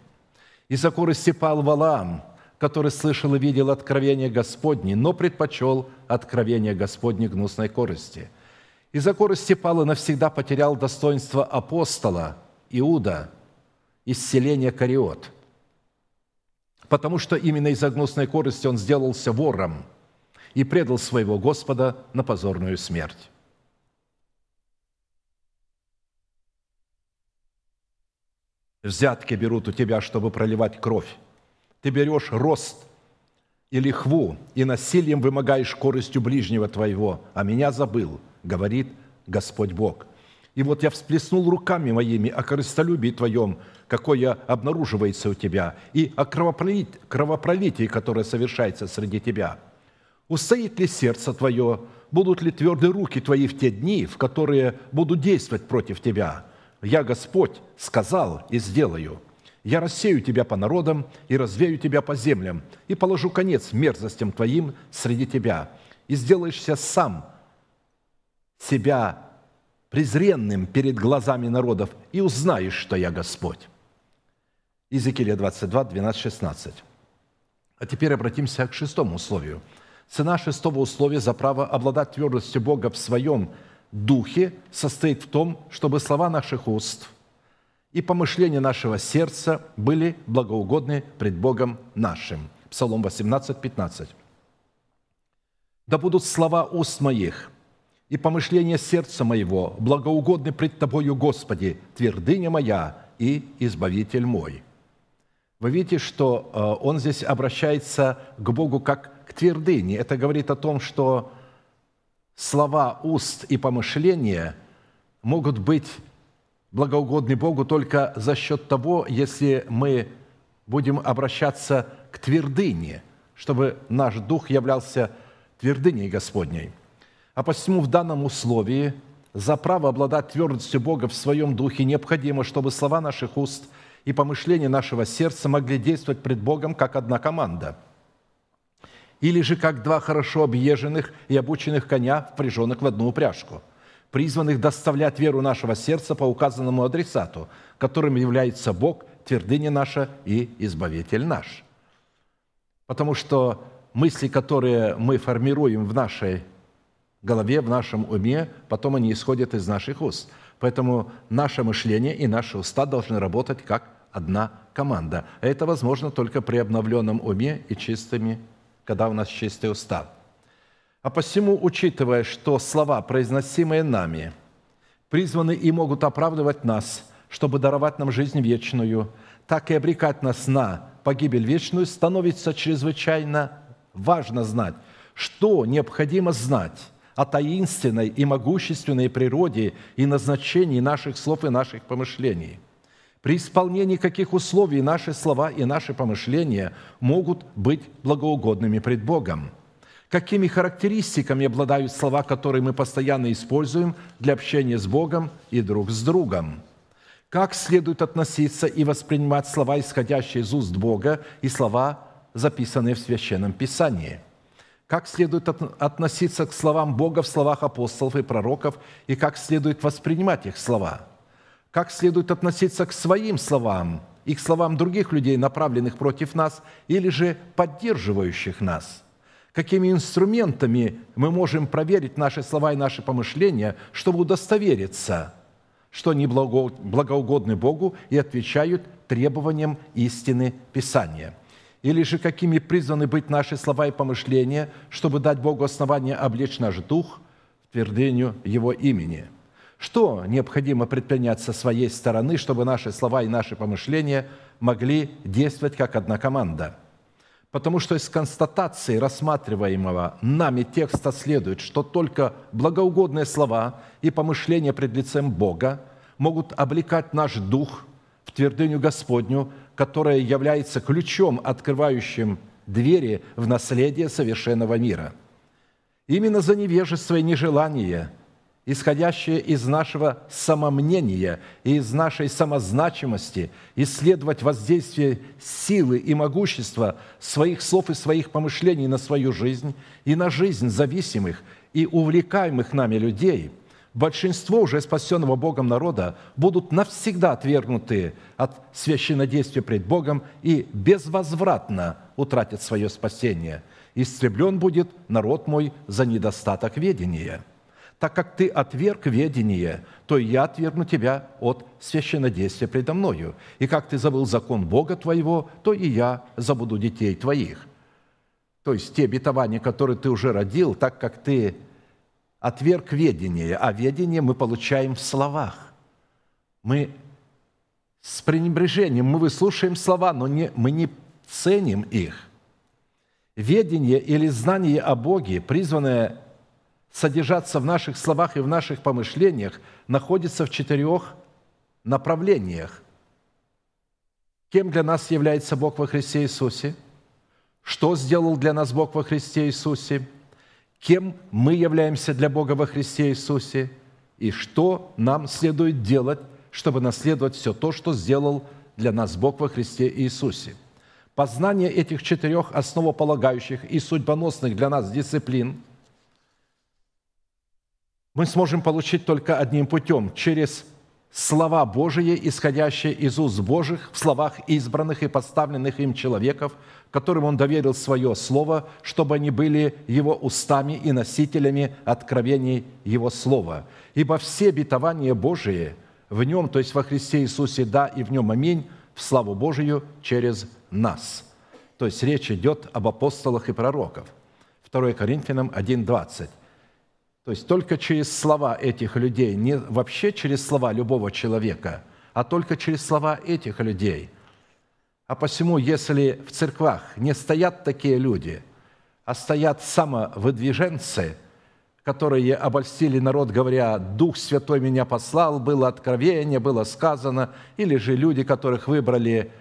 Из-за корости пал Валаам, который слышал и видел откровение Господне, но предпочел откровение Господне гнусной корости. Из-за корости пал и навсегда потерял достоинство апостола Иуда из селения Кариот, потому что именно из-за гнусной корости он сделался вором – и предал своего Господа на позорную смерть. Взятки берут у тебя, чтобы проливать кровь. Ты берешь рост и лихву, и насилием вымогаешь коростью ближнего твоего, а меня забыл, говорит Господь Бог. И вот я всплеснул руками моими о корыстолюбии твоем, какое обнаруживается у тебя, и о кровопролитии, которое совершается среди тебя – Устоит ли сердце твое, будут ли тверды руки твои в те дни, в которые будут действовать против тебя? Я, Господь, сказал и сделаю. Я рассею тебя по народам и развею тебя по землям, и положу конец мерзостям твоим среди тебя, и сделаешься сам себя презренным перед глазами народов, и узнаешь, что я Господь». Иезекииля 22, 12, 16. А теперь обратимся к шестому условию – Цена шестого условия за право обладать твердостью Бога в своем духе состоит в том, чтобы слова наших уст и помышления нашего сердца были благоугодны пред Богом нашим. Псалом 18, 15. «Да будут слова уст моих и помышления сердца моего благоугодны пред Тобою, Господи, твердыня моя и избавитель мой». Вы видите, что э, он здесь обращается к Богу как к твердыне. Это говорит о том, что слова уст и помышления могут быть благоугодны Богу только за счет того, если мы будем обращаться к твердыне, чтобы наш дух являлся твердыней Господней. А посему в данном условии за право обладать твердостью Бога в своем духе необходимо, чтобы слова наших уст и помышления нашего сердца могли действовать пред Богом как одна команда – или же как два хорошо объезженных и обученных коня, впряженных в одну упряжку, призванных доставлять веру нашего сердца по указанному адресату, которым является Бог, твердыня наша и Избавитель наш. Потому что мысли, которые мы формируем в нашей голове, в нашем уме, потом они исходят из наших уст. Поэтому наше мышление и наши уста должны работать как одна команда. А это возможно только при обновленном уме и чистыми, когда у нас чистые уста. А посему, учитывая, что слова, произносимые нами, призваны и могут оправдывать нас, чтобы даровать нам жизнь вечную, так и обрекать нас на погибель вечную, становится чрезвычайно важно знать, что необходимо знать о таинственной и могущественной природе и назначении наших слов и наших помышлений. При исполнении каких условий наши слова и наши помышления могут быть благоугодными пред Богом – какими характеристиками обладают слова, которые мы постоянно используем для общения с Богом и друг с другом. Как следует относиться и воспринимать слова, исходящие из уст Бога, и слова, записанные в Священном Писании. Как следует относиться к словам Бога в словах апостолов и пророков, и как следует воспринимать их слова. Как следует относиться к своим словам и к словам других людей, направленных против нас, или же поддерживающих нас – какими инструментами мы можем проверить наши слова и наши помышления, чтобы удостовериться, что они благоугодны Богу и отвечают требованиям истины Писания. Или же какими призваны быть наши слова и помышления, чтобы дать Богу основание облечь наш дух в твердыню Его имени. Что необходимо предпринять со своей стороны, чтобы наши слова и наши помышления могли действовать как одна команда – Потому что из констатации рассматриваемого нами текста следует, что только благоугодные слова и помышления пред лицем Бога могут облекать наш дух в твердыню Господню, которая является ключом, открывающим двери в наследие совершенного мира. Именно за невежество и нежелание – исходящее из нашего самомнения и из нашей самозначимости, исследовать воздействие силы и могущества своих слов и своих помышлений на свою жизнь и на жизнь зависимых и увлекаемых нами людей, большинство уже спасенного Богом народа будут навсегда отвергнуты от священнодействия пред Богом и безвозвратно утратят свое спасение. Истреблен будет народ мой за недостаток ведения» так как ты отверг ведение, то я отвергну тебя от священнодействия предо мною. И как ты забыл закон Бога твоего, то и я забуду детей твоих». То есть те обетования, которые ты уже родил, так как ты отверг ведение, а ведение мы получаем в словах. Мы с пренебрежением, мы выслушаем слова, но не, мы не ценим их. Ведение или знание о Боге, призванное содержаться в наших словах и в наших помышлениях, находится в четырех направлениях. Кем для нас является Бог во Христе Иисусе? Что сделал для нас Бог во Христе Иисусе? Кем мы являемся для Бога во Христе Иисусе? И что нам следует делать, чтобы наследовать все то, что сделал для нас Бог во Христе Иисусе? Познание этих четырех основополагающих и судьбоносных для нас дисциплин – мы сможем получить только одним путем – через слова Божии, исходящие из уст Божьих, в словах избранных и поставленных им человеков, которым Он доверил свое слово, чтобы они были Его устами и носителями откровений Его слова. Ибо все обетования Божии в Нем, то есть во Христе Иисусе, да, и в Нем аминь, в славу Божию через нас. То есть речь идет об апостолах и пророков. 2 Коринфянам 1,20. То есть только через слова этих людей, не вообще через слова любого человека, а только через слова этих людей. А посему, если в церквах не стоят такие люди, а стоят самовыдвиженцы, которые обольстили народ, говоря, «Дух Святой меня послал», было откровение, было сказано, или же люди, которых выбрали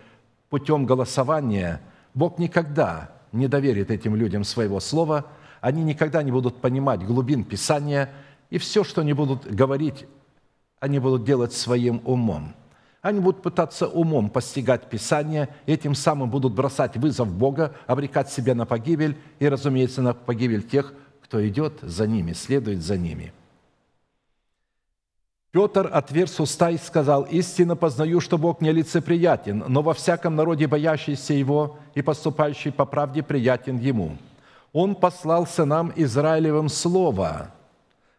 путем голосования, Бог никогда не доверит этим людям своего слова – они никогда не будут понимать глубин Писания, и все, что они будут говорить, они будут делать своим умом. Они будут пытаться умом постигать Писание, и этим самым будут бросать вызов Бога, обрекать себя на погибель и, разумеется, на погибель тех, кто идет за ними, следует за ними. Петр отверз уста и сказал, «Истинно познаю, что Бог не лицеприятен, но во всяком народе боящийся Его и поступающий по правде приятен Ему». Он послал сынам Израилевым Слово,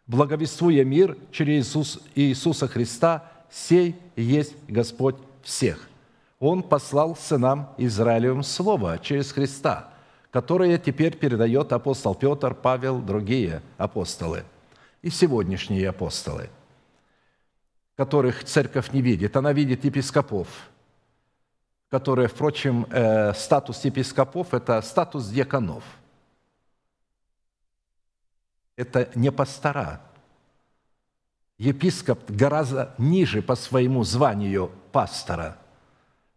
благовествуя мир через Иисус, Иисуса Христа, сей есть Господь всех. Он послал сынам Израилевым Слово через Христа, которое теперь передает апостол Петр, Павел, другие апостолы и сегодняшние апостолы, которых церковь не видит. Она видит епископов, которые, впрочем, э, статус епископов – это статус диаконов. Это не пастора. Епископ гораздо ниже по своему званию пастора,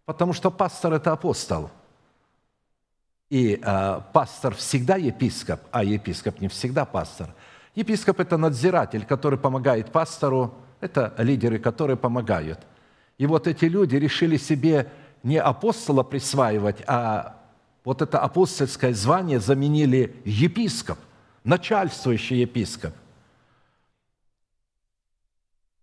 потому что пастор – это апостол. И э, пастор всегда епископ, а епископ не всегда пастор. Епископ – это надзиратель, который помогает пастору, это лидеры, которые помогают. И вот эти люди решили себе не апостола присваивать, а вот это апостольское звание заменили епископ, начальствующий епископ.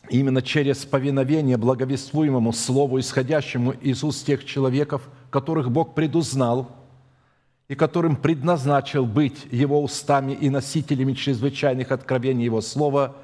Именно через повиновение благовествуемому слову, исходящему из уст тех человеков, которых Бог предузнал – и которым предназначил быть Его устами и носителями чрезвычайных откровений Его Слова,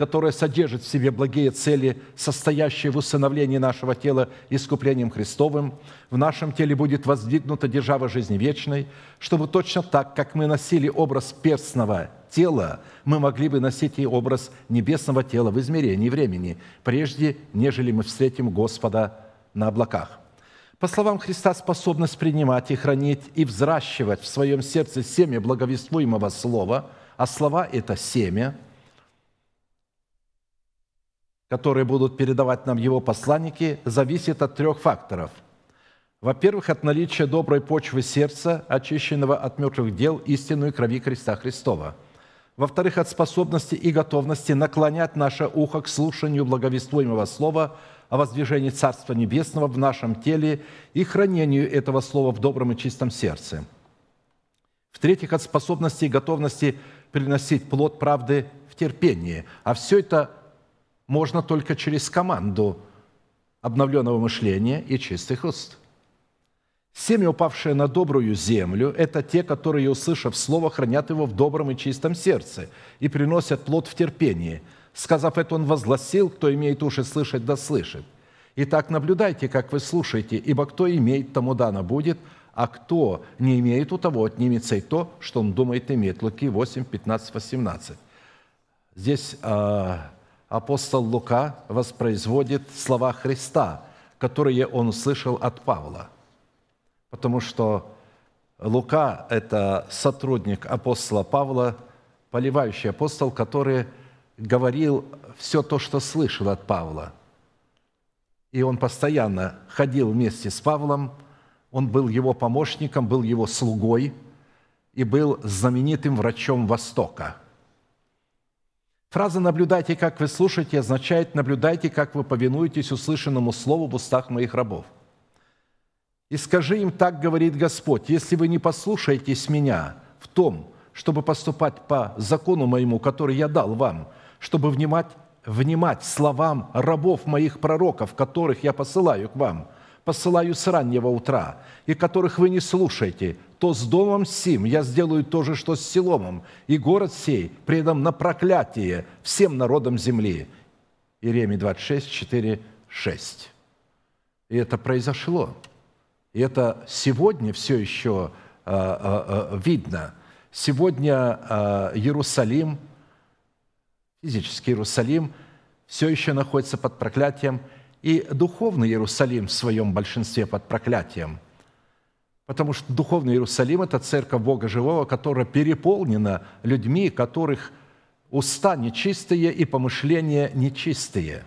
которое содержит в себе благие цели, состоящие в усыновлении нашего тела искуплением Христовым, в нашем теле будет воздвигнута держава жизни вечной, чтобы точно так, как мы носили образ перстного тела, мы могли бы носить и образ небесного тела в измерении времени, прежде нежели мы встретим Господа на облаках. По словам Христа, способность принимать и хранить и взращивать в своем сердце семя благовествуемого слова, а слова – это семя, которые будут передавать нам его посланники, зависит от трех факторов. Во-первых, от наличия доброй почвы сердца, очищенного от мертвых дел истинную крови Христа Христова. Во-вторых, от способности и готовности наклонять наше ухо к слушанию благовествуемого слова – о воздвижении Царства Небесного в нашем теле и хранению этого слова в добром и чистом сердце. В-третьих, от способности и готовности приносить плод правды в терпении. А все это можно только через команду обновленного мышления и чистых уст. Семя, упавшее на добрую землю, это те, которые, услышав слово, хранят его в добром и чистом сердце и приносят плод в терпении – Сказав это, он возгласил, кто имеет уши слышать, да слышит. Итак, наблюдайте, как вы слушаете, ибо кто имеет, тому дано будет, а кто не имеет, у того отнимется и то, что он думает иметь. Луки 8, 15, 18. Здесь э, апостол Лука воспроизводит слова Христа, которые он услышал от Павла. Потому что Лука – это сотрудник апостола Павла, поливающий апостол, который – говорил все то, что слышал от Павла. И он постоянно ходил вместе с Павлом, он был его помощником, был его слугой и был знаменитым врачом Востока. Фраза «наблюдайте, как вы слушаете» означает «наблюдайте, как вы повинуетесь услышанному слову в устах моих рабов». «И скажи им, так говорит Господь, если вы не послушаетесь меня в том, чтобы поступать по закону моему, который я дал вам – чтобы внимать, внимать словам рабов моих пророков, которых я посылаю к вам, посылаю с раннего утра, и которых вы не слушаете, то с домом сим я сделаю то же, что с Силомом, и город сей предам на проклятие всем народам земли». Иеремия 26, 4, 6. И это произошло. И это сегодня все еще э, э, э, видно. Сегодня Иерусалим – Физический Иерусалим все еще находится под проклятием, и духовный Иерусалим в своем большинстве под проклятием. Потому что духовный Иерусалим – это церковь Бога Живого, которая переполнена людьми, которых уста нечистые и помышления нечистые.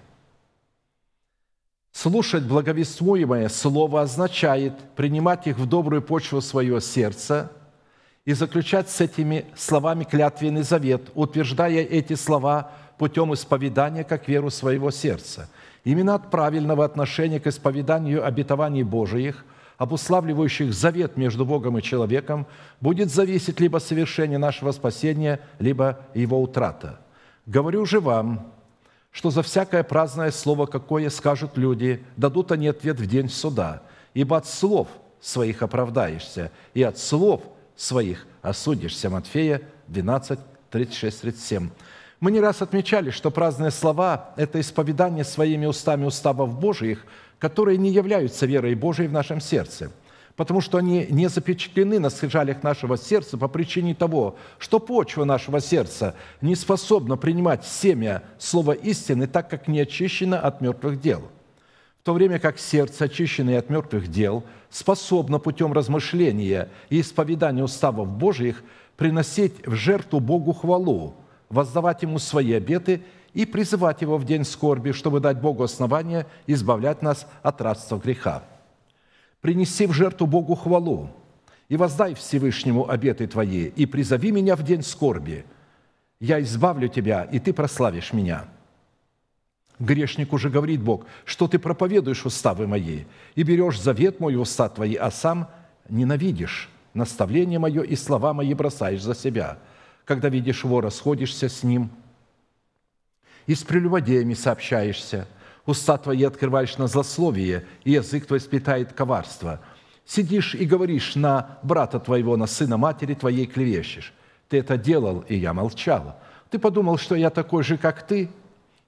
Слушать благовествуемое слово означает принимать их в добрую почву своего сердца – и заключать с этими словами клятвенный завет, утверждая эти слова путем исповедания как веру своего сердца. Именно от правильного отношения к исповеданию обетований Божиих, обуславливающих завет между Богом и человеком, будет зависеть либо совершение нашего спасения, либо его утрата. Говорю же вам, что за всякое праздное слово, какое скажут люди, дадут они ответ в день суда, ибо от слов своих оправдаешься, и от слов своих осудишься». Матфея 12, 36, 37. Мы не раз отмечали, что праздные слова – это исповедание своими устами уставов Божиих, которые не являются верой Божией в нашем сердце, потому что они не запечатлены на скрижалях нашего сердца по причине того, что почва нашего сердца не способна принимать семя слова истины, так как не очищена от мертвых дел – в то время как сердце, очищенное от мертвых дел, способно путем размышления и исповедания уставов Божьих приносить в жертву Богу хвалу, воздавать Ему свои обеты и призывать Его в день скорби, чтобы дать Богу основание избавлять нас от рабства греха. Принеси в жертву Богу хвалу и воздай Всевышнему обеты Твои, и призови меня в день скорби. Я избавлю тебя, и Ты прославишь меня». Грешник уже говорит Бог, что ты проповедуешь уставы мои и берешь завет мой уста твои, а сам ненавидишь наставление мое и слова мои бросаешь за себя. Когда видишь вора, сходишься с ним и с прелюбодеями сообщаешься. Уста твои открываешь на злословие, и язык твой сплетает коварство. Сидишь и говоришь на брата твоего, на сына матери твоей клевещешь. Ты это делал, и я молчал. Ты подумал, что я такой же, как ты –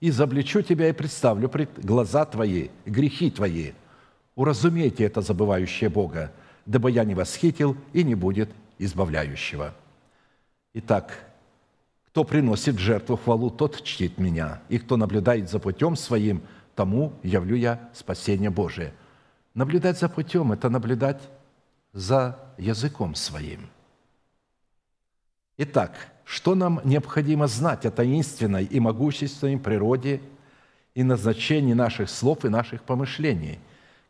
изобличу тебя и представлю пред глаза твои, грехи твои. Уразумейте это, забывающее Бога, дабы я не восхитил и не будет избавляющего. Итак, кто приносит жертву хвалу, тот чтит меня, и кто наблюдает за путем своим, тому явлю я спасение Божие. Наблюдать за путем – это наблюдать за языком своим. Итак, что нам необходимо знать о таинственной и могущественной природе и назначении наших слов и наших помышлений?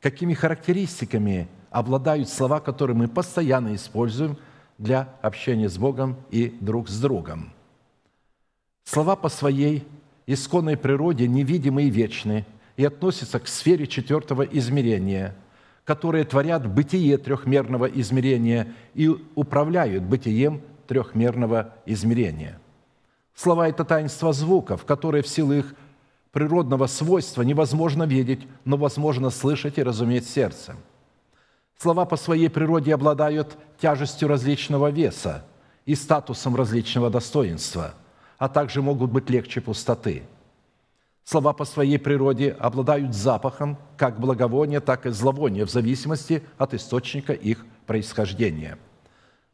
Какими характеристиками обладают слова, которые мы постоянно используем для общения с Богом и друг с другом? Слова по своей исконной природе невидимы и вечны и относятся к сфере четвертого измерения, которые творят бытие трехмерного измерения и управляют бытием трехмерного измерения. Слова – это таинство звуков, которые в силу их природного свойства невозможно видеть, но возможно слышать и разуметь сердцем. Слова по своей природе обладают тяжестью различного веса и статусом различного достоинства, а также могут быть легче пустоты. Слова по своей природе обладают запахом как благовония, так и зловония в зависимости от источника их происхождения –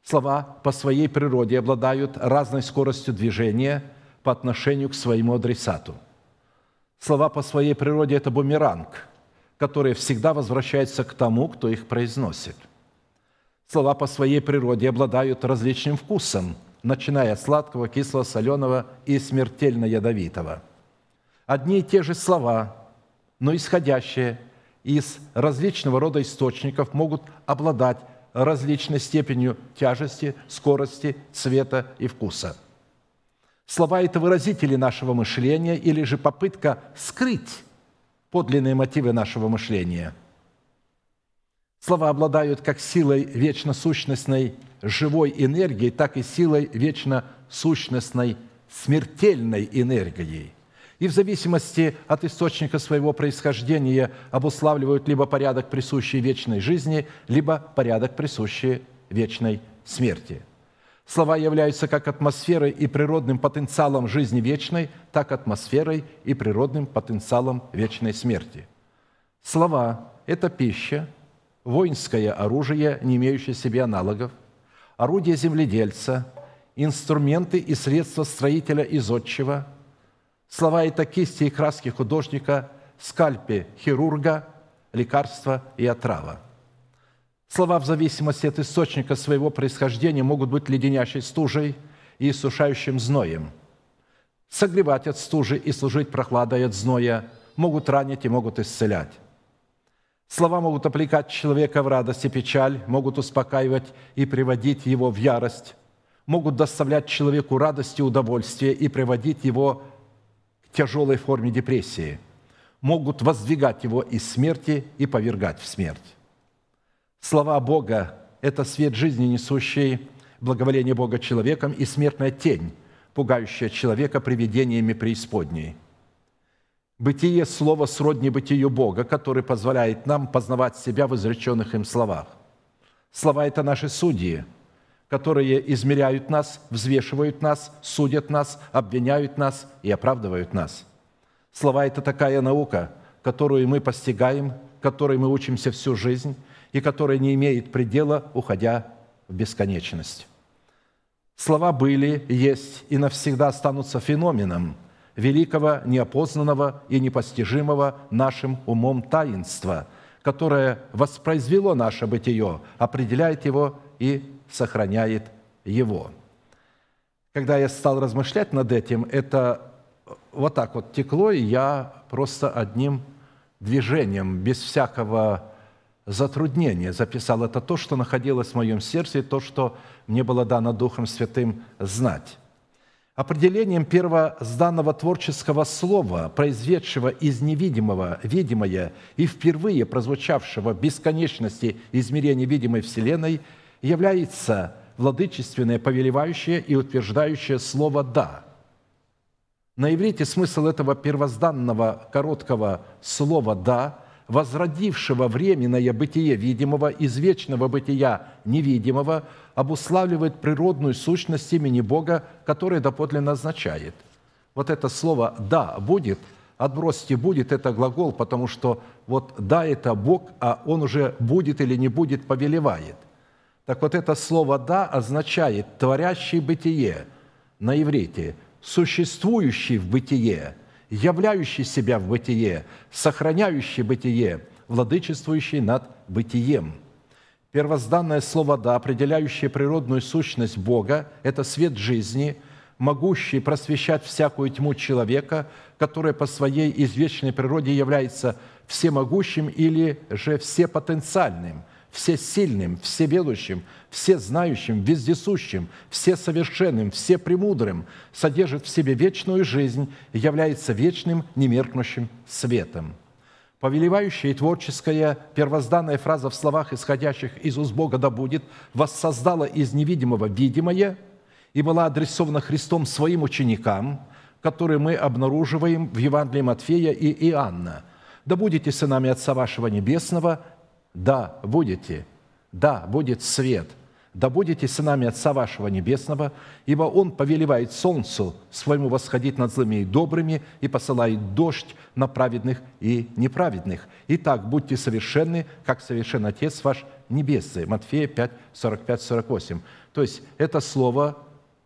Слова по своей природе обладают разной скоростью движения по отношению к своему адресату. Слова по своей природе – это бумеранг, который всегда возвращается к тому, кто их произносит. Слова по своей природе обладают различным вкусом, начиная от сладкого, кислого, соленого и смертельно ядовитого. Одни и те же слова, но исходящие из различного рода источников могут обладать различной степенью тяжести, скорости, цвета и вкуса. Слова – это выразители нашего мышления или же попытка скрыть подлинные мотивы нашего мышления. Слова обладают как силой вечно сущностной живой энергии, так и силой вечно сущностной смертельной энергией – и в зависимости от источника своего происхождения обуславливают либо порядок, присущий вечной жизни, либо порядок, присущий вечной смерти. Слова являются как атмосферой и природным потенциалом жизни вечной, так атмосферой и природным потенциалом вечной смерти. Слова – это пища, воинское оружие, не имеющее себе аналогов, орудие земледельца, инструменты и средства строителя и зодчего – Слова – это кисти и краски художника, скальпе хирурга, лекарства и отрава. Слова в зависимости от источника своего происхождения могут быть леденящей стужей и иссушающим зноем. Согревать от стужи и служить прохладой от зноя могут ранить и могут исцелять. Слова могут облекать человека в радость и печаль, могут успокаивать и приводить его в ярость, могут доставлять человеку радость и удовольствие и приводить его тяжелой форме депрессии, могут воздвигать его из смерти и повергать в смерть. Слова Бога – это свет жизни, несущий благоволение Бога человеком, и смертная тень, пугающая человека привидениями преисподней. Бытие – слово сродни бытию Бога, который позволяет нам познавать себя в изреченных им словах. Слова – это наши судьи – которые измеряют нас, взвешивают нас, судят нас, обвиняют нас и оправдывают нас. Слова – это такая наука, которую мы постигаем которой мы учимся всю жизнь и которая не имеет предела, уходя в бесконечность. Слова были, есть и навсегда останутся феноменом великого, неопознанного и непостижимого нашим умом таинства, которое воспроизвело наше бытие, определяет его и сохраняет его. Когда я стал размышлять над этим, это вот так вот текло, и я просто одним движением, без всякого затруднения записал это то, что находилось в моем сердце, и то, что мне было дано Духом Святым знать. Определением первозданного творческого слова, произведшего из невидимого видимое и впервые прозвучавшего в бесконечности измерения видимой Вселенной, является владычественное, повелевающее и утверждающее слово «да». На иврите смысл этого первозданного короткого слова «да» возродившего временное бытие видимого из вечного бытия невидимого, обуславливает природную сущность имени Бога, которое доподлинно означает. Вот это слово «да» будет, отбросьте «будет» – это глагол, потому что вот «да» – это Бог, а Он уже будет или не будет, повелевает. Так вот это слово «да» означает «творящий бытие» на иврите, «существующий в бытие», являющий себя в бытие, сохраняющий бытие, владычествующий над бытием. Первозданное слово «да», определяющее природную сущность Бога, это свет жизни, могущий просвещать всякую тьму человека, которая по своей извечной природе является всемогущим или же всепотенциальным – всесильным, всеведущим, всезнающим, вездесущим, всесовершенным, всепремудрым, содержит в себе вечную жизнь и является вечным, немеркнущим светом. Повелевающая и творческая первозданная фраза в словах, исходящих из уст Бога да будет, воссоздала из невидимого видимое и была адресована Христом своим ученикам, которые мы обнаруживаем в Евангелии Матфея и Иоанна. «Да будете сынами Отца вашего Небесного, да, будете, да, будет свет, да будете сынами Отца вашего Небесного, ибо Он повелевает солнцу своему восходить над злыми и добрыми и посылает дождь на праведных и неправедных. Итак, будьте совершенны, как совершен Отец ваш Небесный». Матфея 5, 45-48. То есть это слово,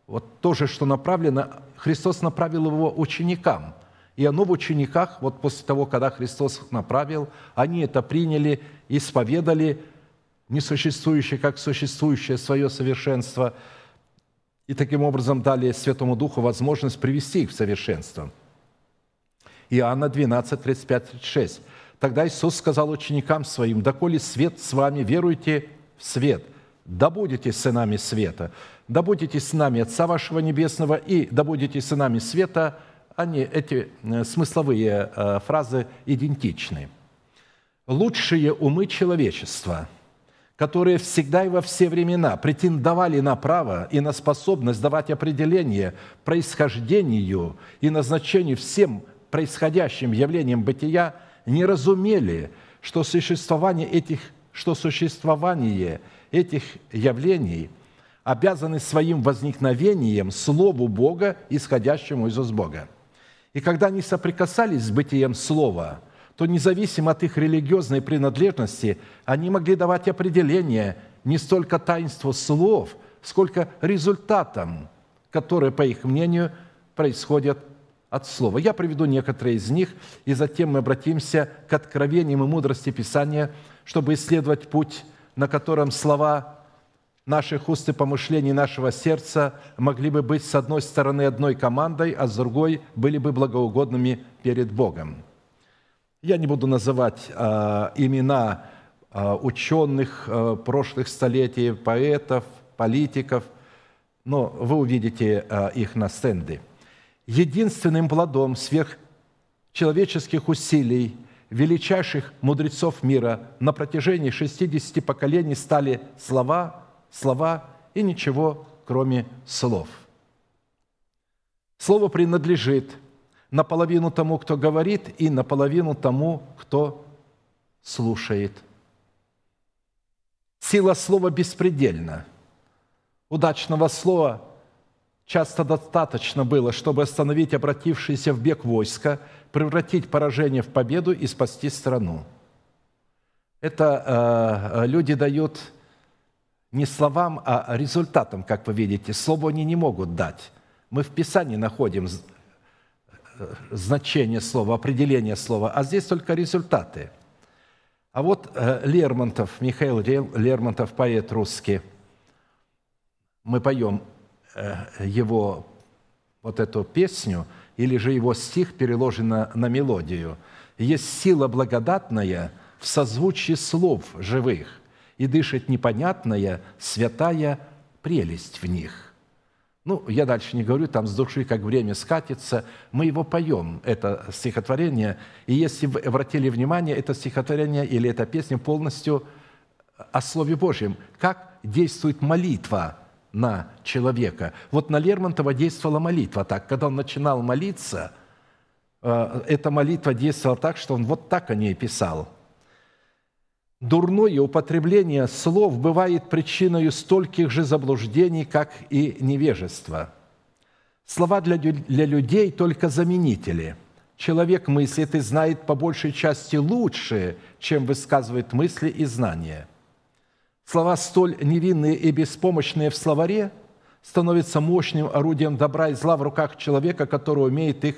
вот то же, что направлено, Христос направил его ученикам – и оно в учениках, вот после того, когда Христос направил, они это приняли, исповедали несуществующее как существующее свое совершенство, и таким образом дали Святому Духу возможность привести их в совершенство. Иоанна 12, 35, 36. Тогда Иисус сказал ученикам Своим, «Доколе свет с вами, веруйте в свет, да будете сынами света, да будете сынами Отца вашего Небесного, и да будете сынами света, они, эти э, смысловые э, фразы идентичны. Лучшие умы человечества, которые всегда и во все времена претендовали на право и на способность давать определение происхождению и назначению всем происходящим явлениям бытия, не разумели, что существование этих, что существование этих явлений обязаны своим возникновением Слову Бога, исходящему из уст Бога. И когда они соприкасались с бытием Слова, то независимо от их религиозной принадлежности, они могли давать определение не столько таинству слов, сколько результатам, которые, по их мнению, происходят от Слова. Я приведу некоторые из них, и затем мы обратимся к откровениям и мудрости Писания, чтобы исследовать путь, на котором слова наших уст и помышлений нашего сердца могли бы быть с одной стороны одной командой, а с другой были бы благоугодными перед Богом. Я не буду называть э, имена э, ученых э, прошлых столетий, поэтов, политиков, но вы увидите э, их на стенде. Единственным плодом сверхчеловеческих усилий величайших мудрецов мира на протяжении 60 поколений стали слова – слова и ничего, кроме слов. Слово принадлежит наполовину тому, кто говорит, и наполовину тому, кто слушает. Сила слова беспредельна. Удачного слова часто достаточно было, чтобы остановить обратившееся в бег войско, превратить поражение в победу и спасти страну. Это э, люди дают не словам, а результатам, как вы видите. Слово они не могут дать. Мы в Писании находим э, значение слова, определение слова, а здесь только результаты. А вот э, Лермонтов, Михаил Лермонтов, поэт русский, мы поем э, его вот эту песню, или же его стих переложен на, на мелодию. «Есть сила благодатная в созвучии слов живых, и дышит непонятная святая прелесть в них». Ну, я дальше не говорю, там с души, как время скатится. Мы его поем, это стихотворение. И если вы обратили внимание, это стихотворение или эта песня полностью о Слове Божьем. Как действует молитва на человека. Вот на Лермонтова действовала молитва так. Когда он начинал молиться, э, эта молитва действовала так, что он вот так о ней писал. Дурное употребление слов бывает причиной стольких же заблуждений, как и невежество. Слова для, для людей только заменители. Человек мыслит и знает по большей части лучше, чем высказывает мысли и знания. Слова столь невинные и беспомощные в словаре становятся мощным орудием добра и зла в руках человека, который умеет их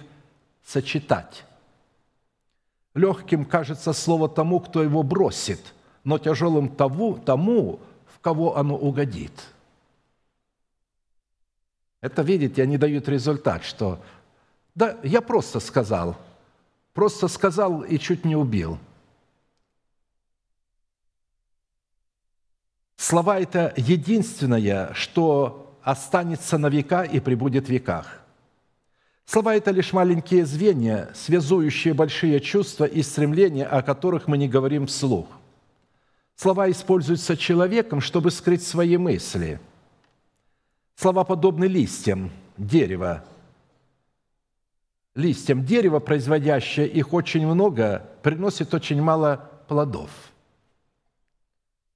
сочетать. Легким кажется слово тому, кто его бросит, но тяжелым тому, тому в кого оно угодит. Это, видите, они дают результат, что да, я просто сказал, просто сказал и чуть не убил. Слова – это единственное, что останется на века и пребудет в веках. Слова – это лишь маленькие звенья, связующие большие чувства и стремления, о которых мы не говорим вслух. Слова используются человеком, чтобы скрыть свои мысли. Слова подобны листьям дерева. Листьям дерева, производящее их очень много, приносит очень мало плодов.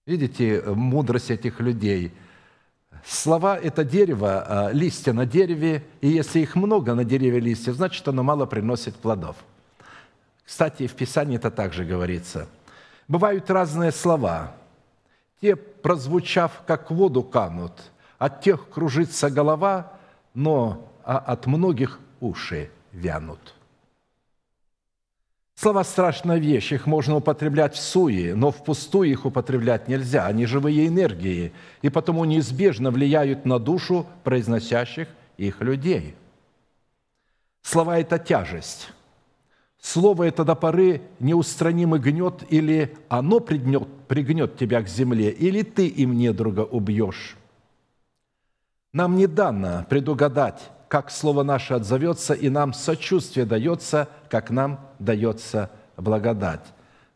Видите мудрость этих людей? Слова – это дерево, а листья на дереве, и если их много на дереве листьев, значит, оно мало приносит плодов. Кстати, в Писании это также говорится. Бывают разные слова. Те, прозвучав, как воду канут, от тех кружится голова, но а от многих уши вянут. Слова – страшная вещь, их можно употреблять в суе, но впустую их употреблять нельзя. Они живые энергии, и потому неизбежно влияют на душу произносящих их людей. Слова – это тяжесть. Слово – это до поры неустранимый гнет, или оно пригнет, пригнет тебя к земле, или ты им недруга убьешь. Нам не дано предугадать, как слово наше отзовется, и нам сочувствие дается, как нам дается благодать.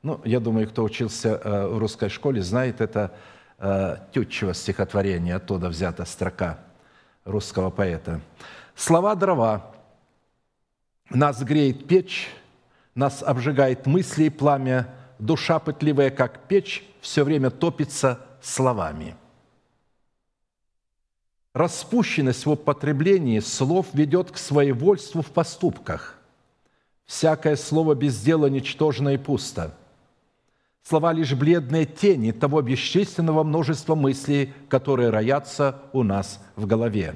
Ну, я думаю, кто учился э, в русской школе, знает это э, Тютчево стихотворение, оттуда взята строка русского поэта. «Слова дрова, нас греет печь, нас обжигает мысли и пламя, душа пытливая, как печь, все время топится словами». Распущенность в употреблении слов ведет к своевольству в поступках. Всякое слово без дела ничтожно и пусто. Слова лишь бледные тени того бесчисленного множества мыслей, которые роятся у нас в голове.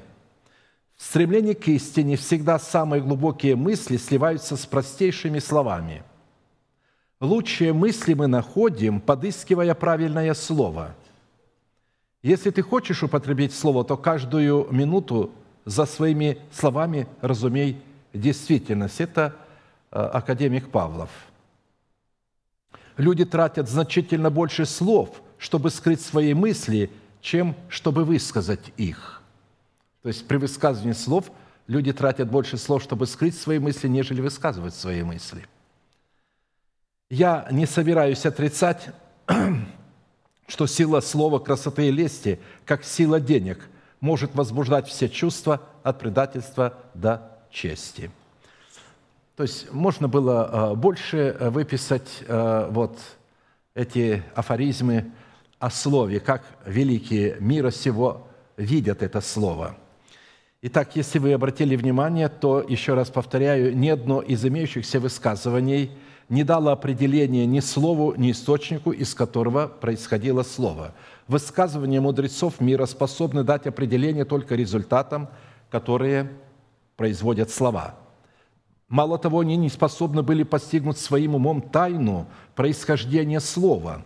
В стремлении к истине всегда самые глубокие мысли сливаются с простейшими словами. Лучшие мысли мы находим, подыскивая правильное слово – если ты хочешь употребить слово, то каждую минуту за своими словами разумей действительность. Это э, академик Павлов. Люди тратят значительно больше слов, чтобы скрыть свои мысли, чем чтобы высказать их. То есть при высказывании слов люди тратят больше слов, чтобы скрыть свои мысли, нежели высказывать свои мысли. Я не собираюсь отрицать что сила слова красоты и лести, как сила денег, может возбуждать все чувства от предательства до чести. То есть можно было больше выписать вот эти афоризмы о слове, как великие мира сего видят это слово. Итак, если вы обратили внимание, то, еще раз повторяю, ни одно из имеющихся высказываний не дало определения ни слову, ни источнику, из которого происходило слово. Высказывания мудрецов мира способны дать определение только результатам, которые производят слова. Мало того, они не способны были постигнуть своим умом тайну происхождения слова,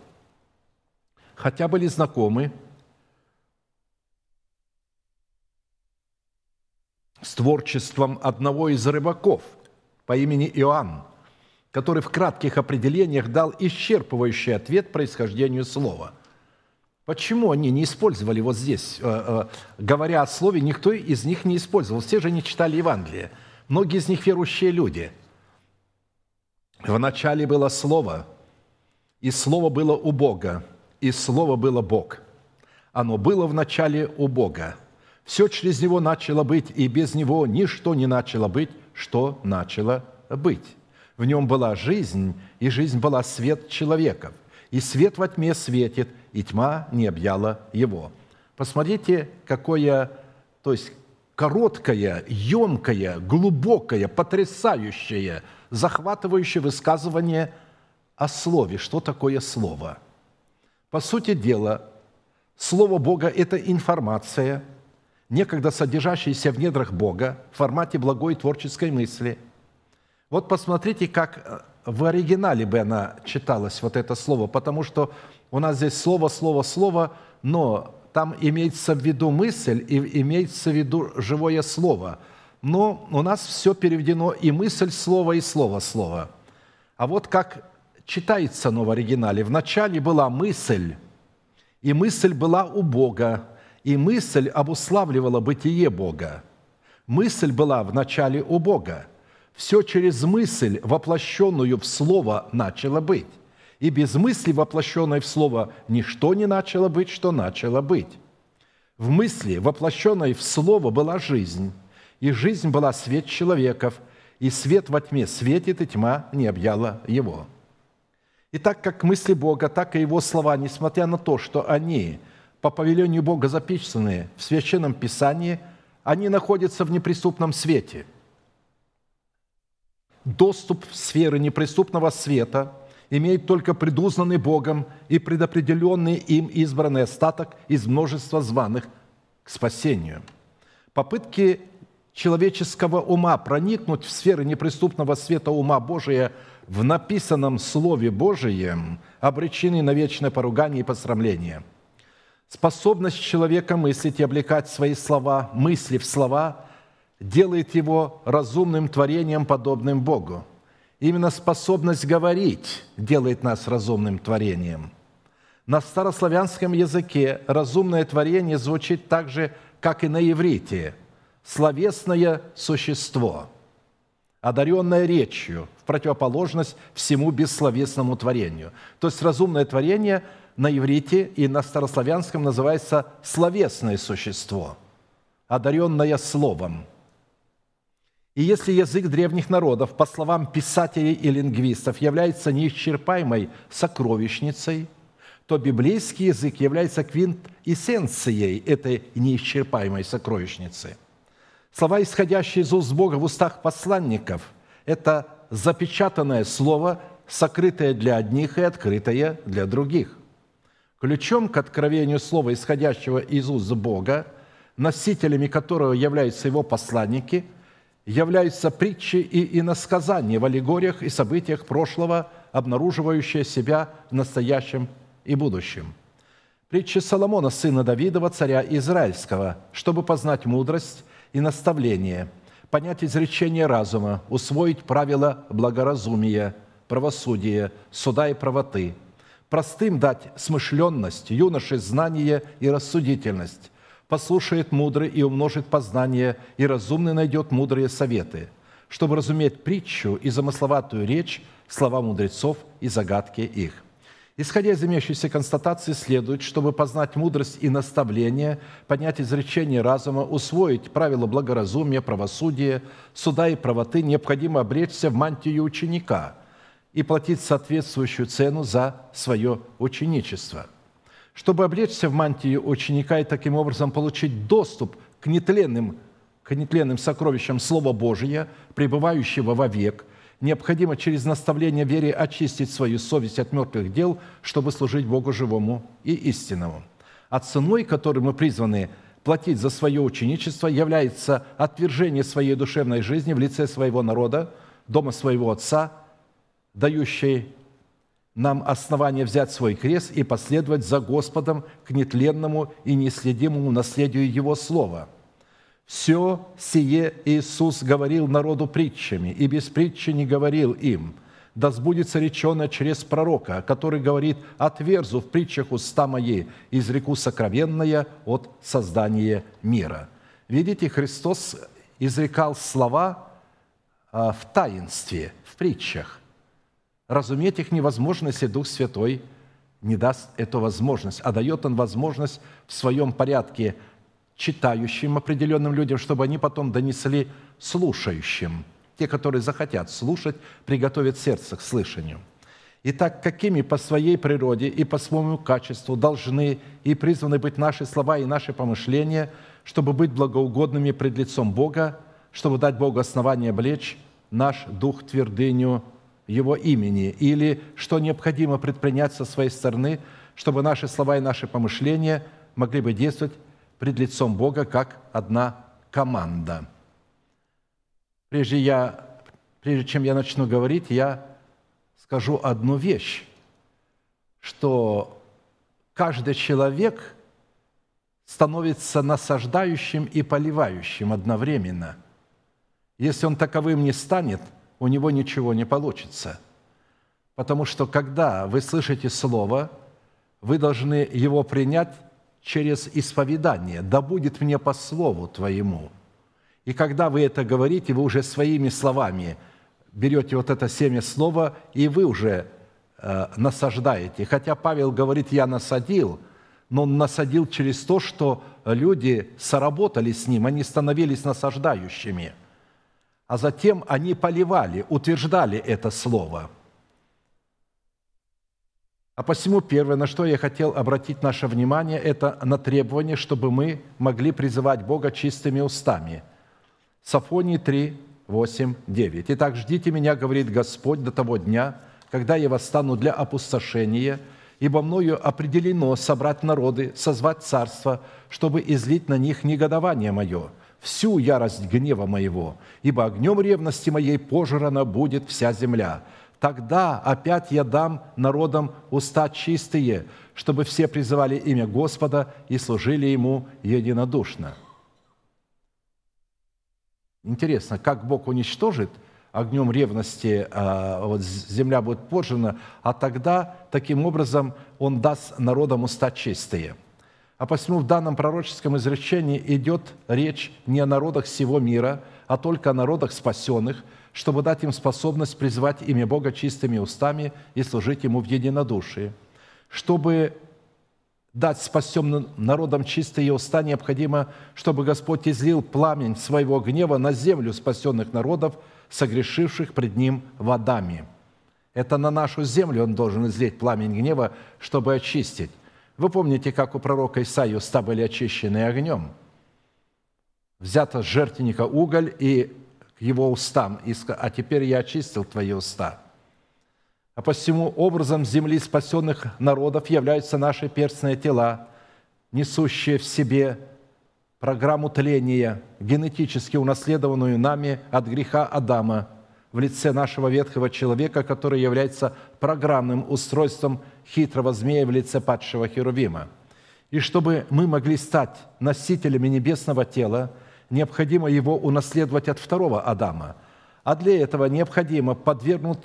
хотя были знакомы с творчеством одного из рыбаков по имени Иоанн, который в кратких определениях дал исчерпывающий ответ происхождению слова. Почему они не использовали вот здесь, э, э, говоря о слове, никто из них не использовал. Все же не читали Евангелие. Многие из них верующие люди. В начале было Слово, и Слово было у Бога, и Слово было Бог. Оно было в начале у Бога. Все через Него начало быть, и без Него ничто не начало быть, что начало быть. В Нем была жизнь, и жизнь была свет человеков. И свет во тьме светит, и тьма не объяла его. Посмотрите, какое, то есть короткое, емкое, глубокое, потрясающее, захватывающее высказывание о слове. Что такое слово? По сути дела, Слово Бога – это информация, некогда содержащаяся в недрах Бога в формате благой творческой мысли. Вот посмотрите, как э, в оригинале бы она читалась, вот это слово, потому что у нас здесь слово, слово, слово, но там имеется в виду мысль и имеется в виду живое слово. Но у нас все переведено и мысль слово, и слово слово. А вот как читается оно в оригинале. Вначале была мысль, и мысль была у Бога, и мысль обуславливала бытие Бога. Мысль была в начале у Бога. Все через мысль, воплощенную в Слово, начало быть и без мысли, воплощенной в Слово, ничто не начало быть, что начало быть. В мысли, воплощенной в Слово, была жизнь, и жизнь была свет человеков, и свет во тьме светит, и тьма не объяла его. И так как мысли Бога, так и Его слова, несмотря на то, что они по повелению Бога записаны в Священном Писании, они находятся в неприступном свете. Доступ в сферы неприступного света – имеет только предузнанный Богом и предопределенный им избранный остаток из множества званых к спасению. Попытки человеческого ума проникнуть в сферы неприступного света ума Божия в написанном Слове Божием обречены на вечное поругание и посрамление. Способность человека мыслить и облекать свои слова, мысли в слова, делает его разумным творением, подобным Богу – Именно способность говорить делает нас разумным творением. На старославянском языке разумное творение звучит так же, как и на иврите – словесное существо, одаренное речью, в противоположность всему бессловесному творению. То есть разумное творение на иврите и на старославянском называется словесное существо, одаренное словом – и если язык древних народов, по словам писателей и лингвистов, является неисчерпаемой сокровищницей, то библейский язык является квинтэссенцией этой неисчерпаемой сокровищницы. Слова, исходящие из уст Бога в устах посланников, это запечатанное слово, сокрытое для одних и открытое для других. Ключом к откровению слова, исходящего из уст Бога, носителями которого являются его посланники – являются притчи и иносказания в аллегориях и событиях прошлого, обнаруживающие себя в настоящем и будущем. Притчи Соломона, сына Давидова, царя Израильского, чтобы познать мудрость и наставление, понять изречение разума, усвоить правила благоразумия, правосудия, суда и правоты, простым дать смышленность, юноше знание и рассудительность, послушает мудрый и умножит познание, и разумный найдет мудрые советы, чтобы разуметь притчу и замысловатую речь, слова мудрецов и загадки их. Исходя из имеющейся констатации, следует, чтобы познать мудрость и наставление, понять изречение разума, усвоить правила благоразумия, правосудия, суда и правоты, необходимо обречься в мантию ученика и платить соответствующую цену за свое ученичество – чтобы облечься в мантию ученика и таким образом получить доступ к нетленным, к нетленным сокровищам Слова Божия, пребывающего вовек, необходимо через наставление вере очистить свою совесть от мертвых дел, чтобы служить Богу живому и истинному. А ценой, которой мы призваны платить за свое ученичество, является отвержение своей душевной жизни в лице своего народа, дома своего Отца, дающей нам основание взять свой крест и последовать за Господом к нетленному и неследимому наследию Его Слова. Все сие Иисус говорил народу притчами, и без притчи не говорил им. Да сбудется речено через пророка, который говорит, «Отверзу в притчах уста мои, изреку сокровенное от создания мира». Видите, Христос изрекал слова а, в таинстве, в притчах – Разуметь их невозможно, если Дух Святой не даст эту возможность, а дает Он возможность в своем порядке читающим определенным людям, чтобы они потом донесли слушающим. Те, которые захотят слушать, приготовят сердце к слышанию. Итак, какими по своей природе и по своему качеству должны и призваны быть наши слова и наши помышления, чтобы быть благоугодными пред лицом Бога, чтобы дать Богу основание облечь наш дух твердыню его имени, или что необходимо предпринять со своей стороны, чтобы наши слова и наши помышления могли бы действовать пред лицом Бога как одна команда. Прежде, я, прежде чем я начну говорить, я скажу одну вещь, что каждый человек становится насаждающим и поливающим одновременно. Если он таковым не станет – у него ничего не получится. Потому что когда вы слышите Слово, вы должны его принять через исповедание. «Да будет мне по Слову Твоему». И когда вы это говорите, вы уже своими словами берете вот это семя слова, и вы уже э, насаждаете. Хотя Павел говорит, я насадил, но он насадил через то, что люди соработали с ним, они становились насаждающими – а затем они поливали, утверждали это слово. А посему первое, на что я хотел обратить наше внимание, это на требование, чтобы мы могли призывать Бога чистыми устами. Сафонии 3, 8, 9. «Итак, ждите меня, говорит Господь, до того дня, когда я восстану для опустошения, ибо мною определено собрать народы, созвать царство, чтобы излить на них негодование мое» всю ярость гнева моего, ибо огнем ревности моей пожрана будет вся земля. Тогда опять я дам народам уста чистые, чтобы все призывали имя Господа и служили Ему единодушно». Интересно, как Бог уничтожит огнем ревности, а, вот земля будет пожжена, а тогда таким образом Он даст народам уста чистые – а посему в данном пророческом изречении идет речь не о народах всего мира, а только о народах спасенных, чтобы дать им способность призывать имя Бога чистыми устами и служить Ему в единодушии. Чтобы дать спасенным народам чистые уста, необходимо, чтобы Господь излил пламень своего гнева на землю спасенных народов, согрешивших пред Ним водами. Это на нашу землю Он должен излить пламень гнева, чтобы очистить. Вы помните, как у пророка Исаии уста были очищены огнем? Взято с жертвенника уголь и к его устам, а теперь я очистил твои уста. А посему образом земли спасенных народов являются наши перстные тела, несущие в себе программу тления, генетически унаследованную нами от греха Адама в лице нашего ветхого человека, который является программным устройством хитрого змея в лице падшего Херувима. И чтобы мы могли стать носителями небесного тела, необходимо его унаследовать от второго Адама. А для этого необходимо подвергнуть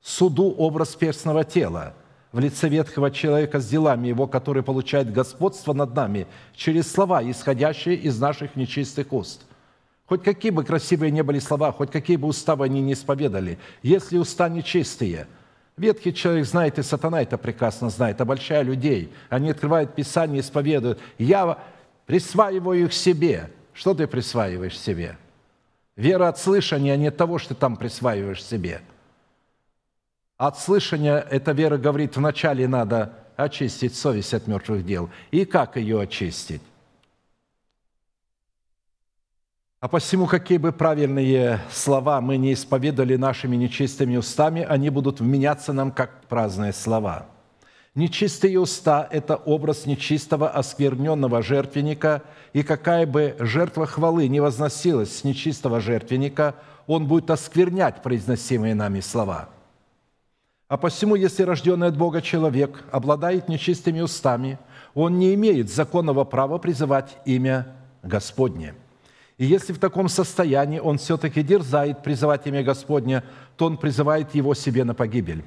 суду образ перстного тела в лице ветхого человека с делами его, который получает господство над нами через слова, исходящие из наших нечистых уст. Хоть какие бы красивые не были слова, хоть какие бы уставы они не исповедали, если уста нечистые – Ветхий человек знает, и сатана это прекрасно знает, обольщая людей. Они открывают Писание, исповедуют. Я присваиваю их себе. Что ты присваиваешь себе? Вера от слышания, а не от того, что ты там присваиваешь себе. От слышания эта вера говорит, вначале надо очистить совесть от мертвых дел. И как ее очистить? А посему, какие бы правильные слова мы не исповедали нашими нечистыми устами, они будут вменяться нам как праздные слова. Нечистые уста – это образ нечистого, оскверненного жертвенника, и какая бы жертва хвалы не возносилась с нечистого жертвенника, он будет осквернять произносимые нами слова. А посему, если рожденный от Бога человек обладает нечистыми устами, он не имеет законного права призывать имя Господне – и если в таком состоянии он все-таки дерзает призывать имя Господня, то он призывает его себе на погибель.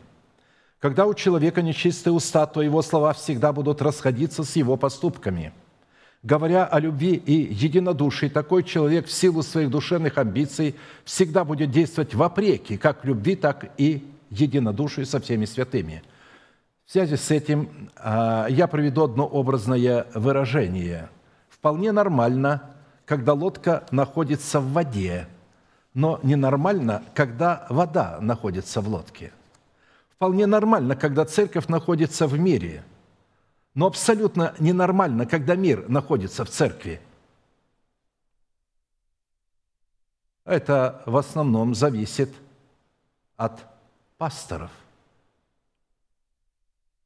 Когда у человека нечистые уста, то его слова всегда будут расходиться с его поступками. Говоря о любви и единодушии, такой человек в силу своих душевных амбиций всегда будет действовать вопреки как любви, так и единодушию со всеми святыми. В связи с этим а, я приведу одно образное выражение. Вполне нормально – когда лодка находится в воде, но ненормально, когда вода находится в лодке. Вполне нормально, когда церковь находится в мире, но абсолютно ненормально, когда мир находится в церкви. Это в основном зависит от пасторов,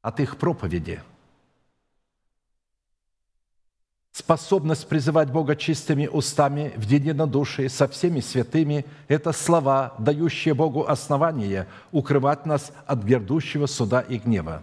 от их проповеди – Способность призывать Бога чистыми устами в единодушии со всеми святыми – это слова, дающие Богу основание укрывать нас от грядущего суда и гнева.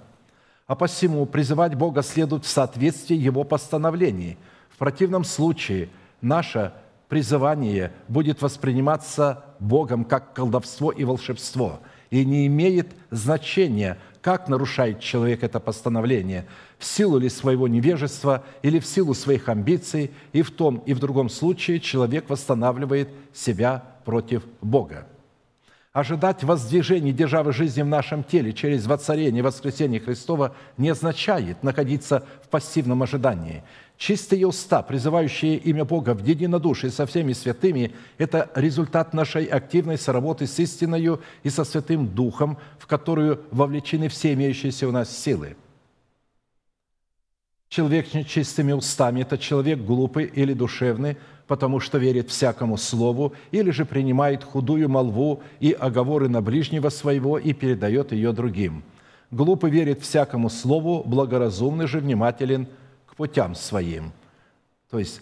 А посему призывать Бога следует в соответствии Его постановлений. В противном случае наше призывание будет восприниматься Богом как колдовство и волшебство и не имеет значения – как нарушает человек это постановление, в силу ли своего невежества или в силу своих амбиций, и в том и в другом случае человек восстанавливает себя против Бога. Ожидать воздвижения державы жизни в нашем теле через воцарение и воскресение Христова не означает находиться в пассивном ожидании. Чистые уста, призывающие имя Бога в единодушии со всеми святыми, это результат нашей активной соработы с истиною и со Святым Духом, в которую вовлечены все имеющиеся у нас силы. Человек с нечистыми устами – это человек глупый или душевный, потому что верит всякому слову, или же принимает худую молву и оговоры на ближнего своего и передает ее другим. Глупый верит всякому слову, благоразумный же внимателен – путям своим, то есть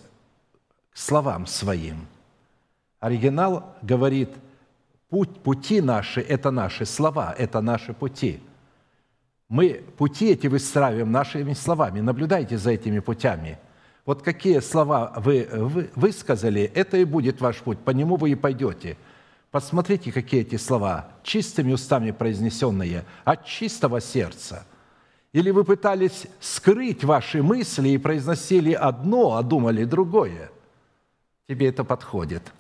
к словам своим. Оригинал говорит, путь, пути наши – это наши слова, это наши пути. Мы пути эти выстраиваем нашими словами. Наблюдайте за этими путями. Вот какие слова вы, вы высказали, это и будет ваш путь, по нему вы и пойдете. Посмотрите, какие эти слова, чистыми устами произнесенные, от чистого сердца – или вы пытались скрыть ваши мысли и произносили одно, а думали другое? Тебе это подходит.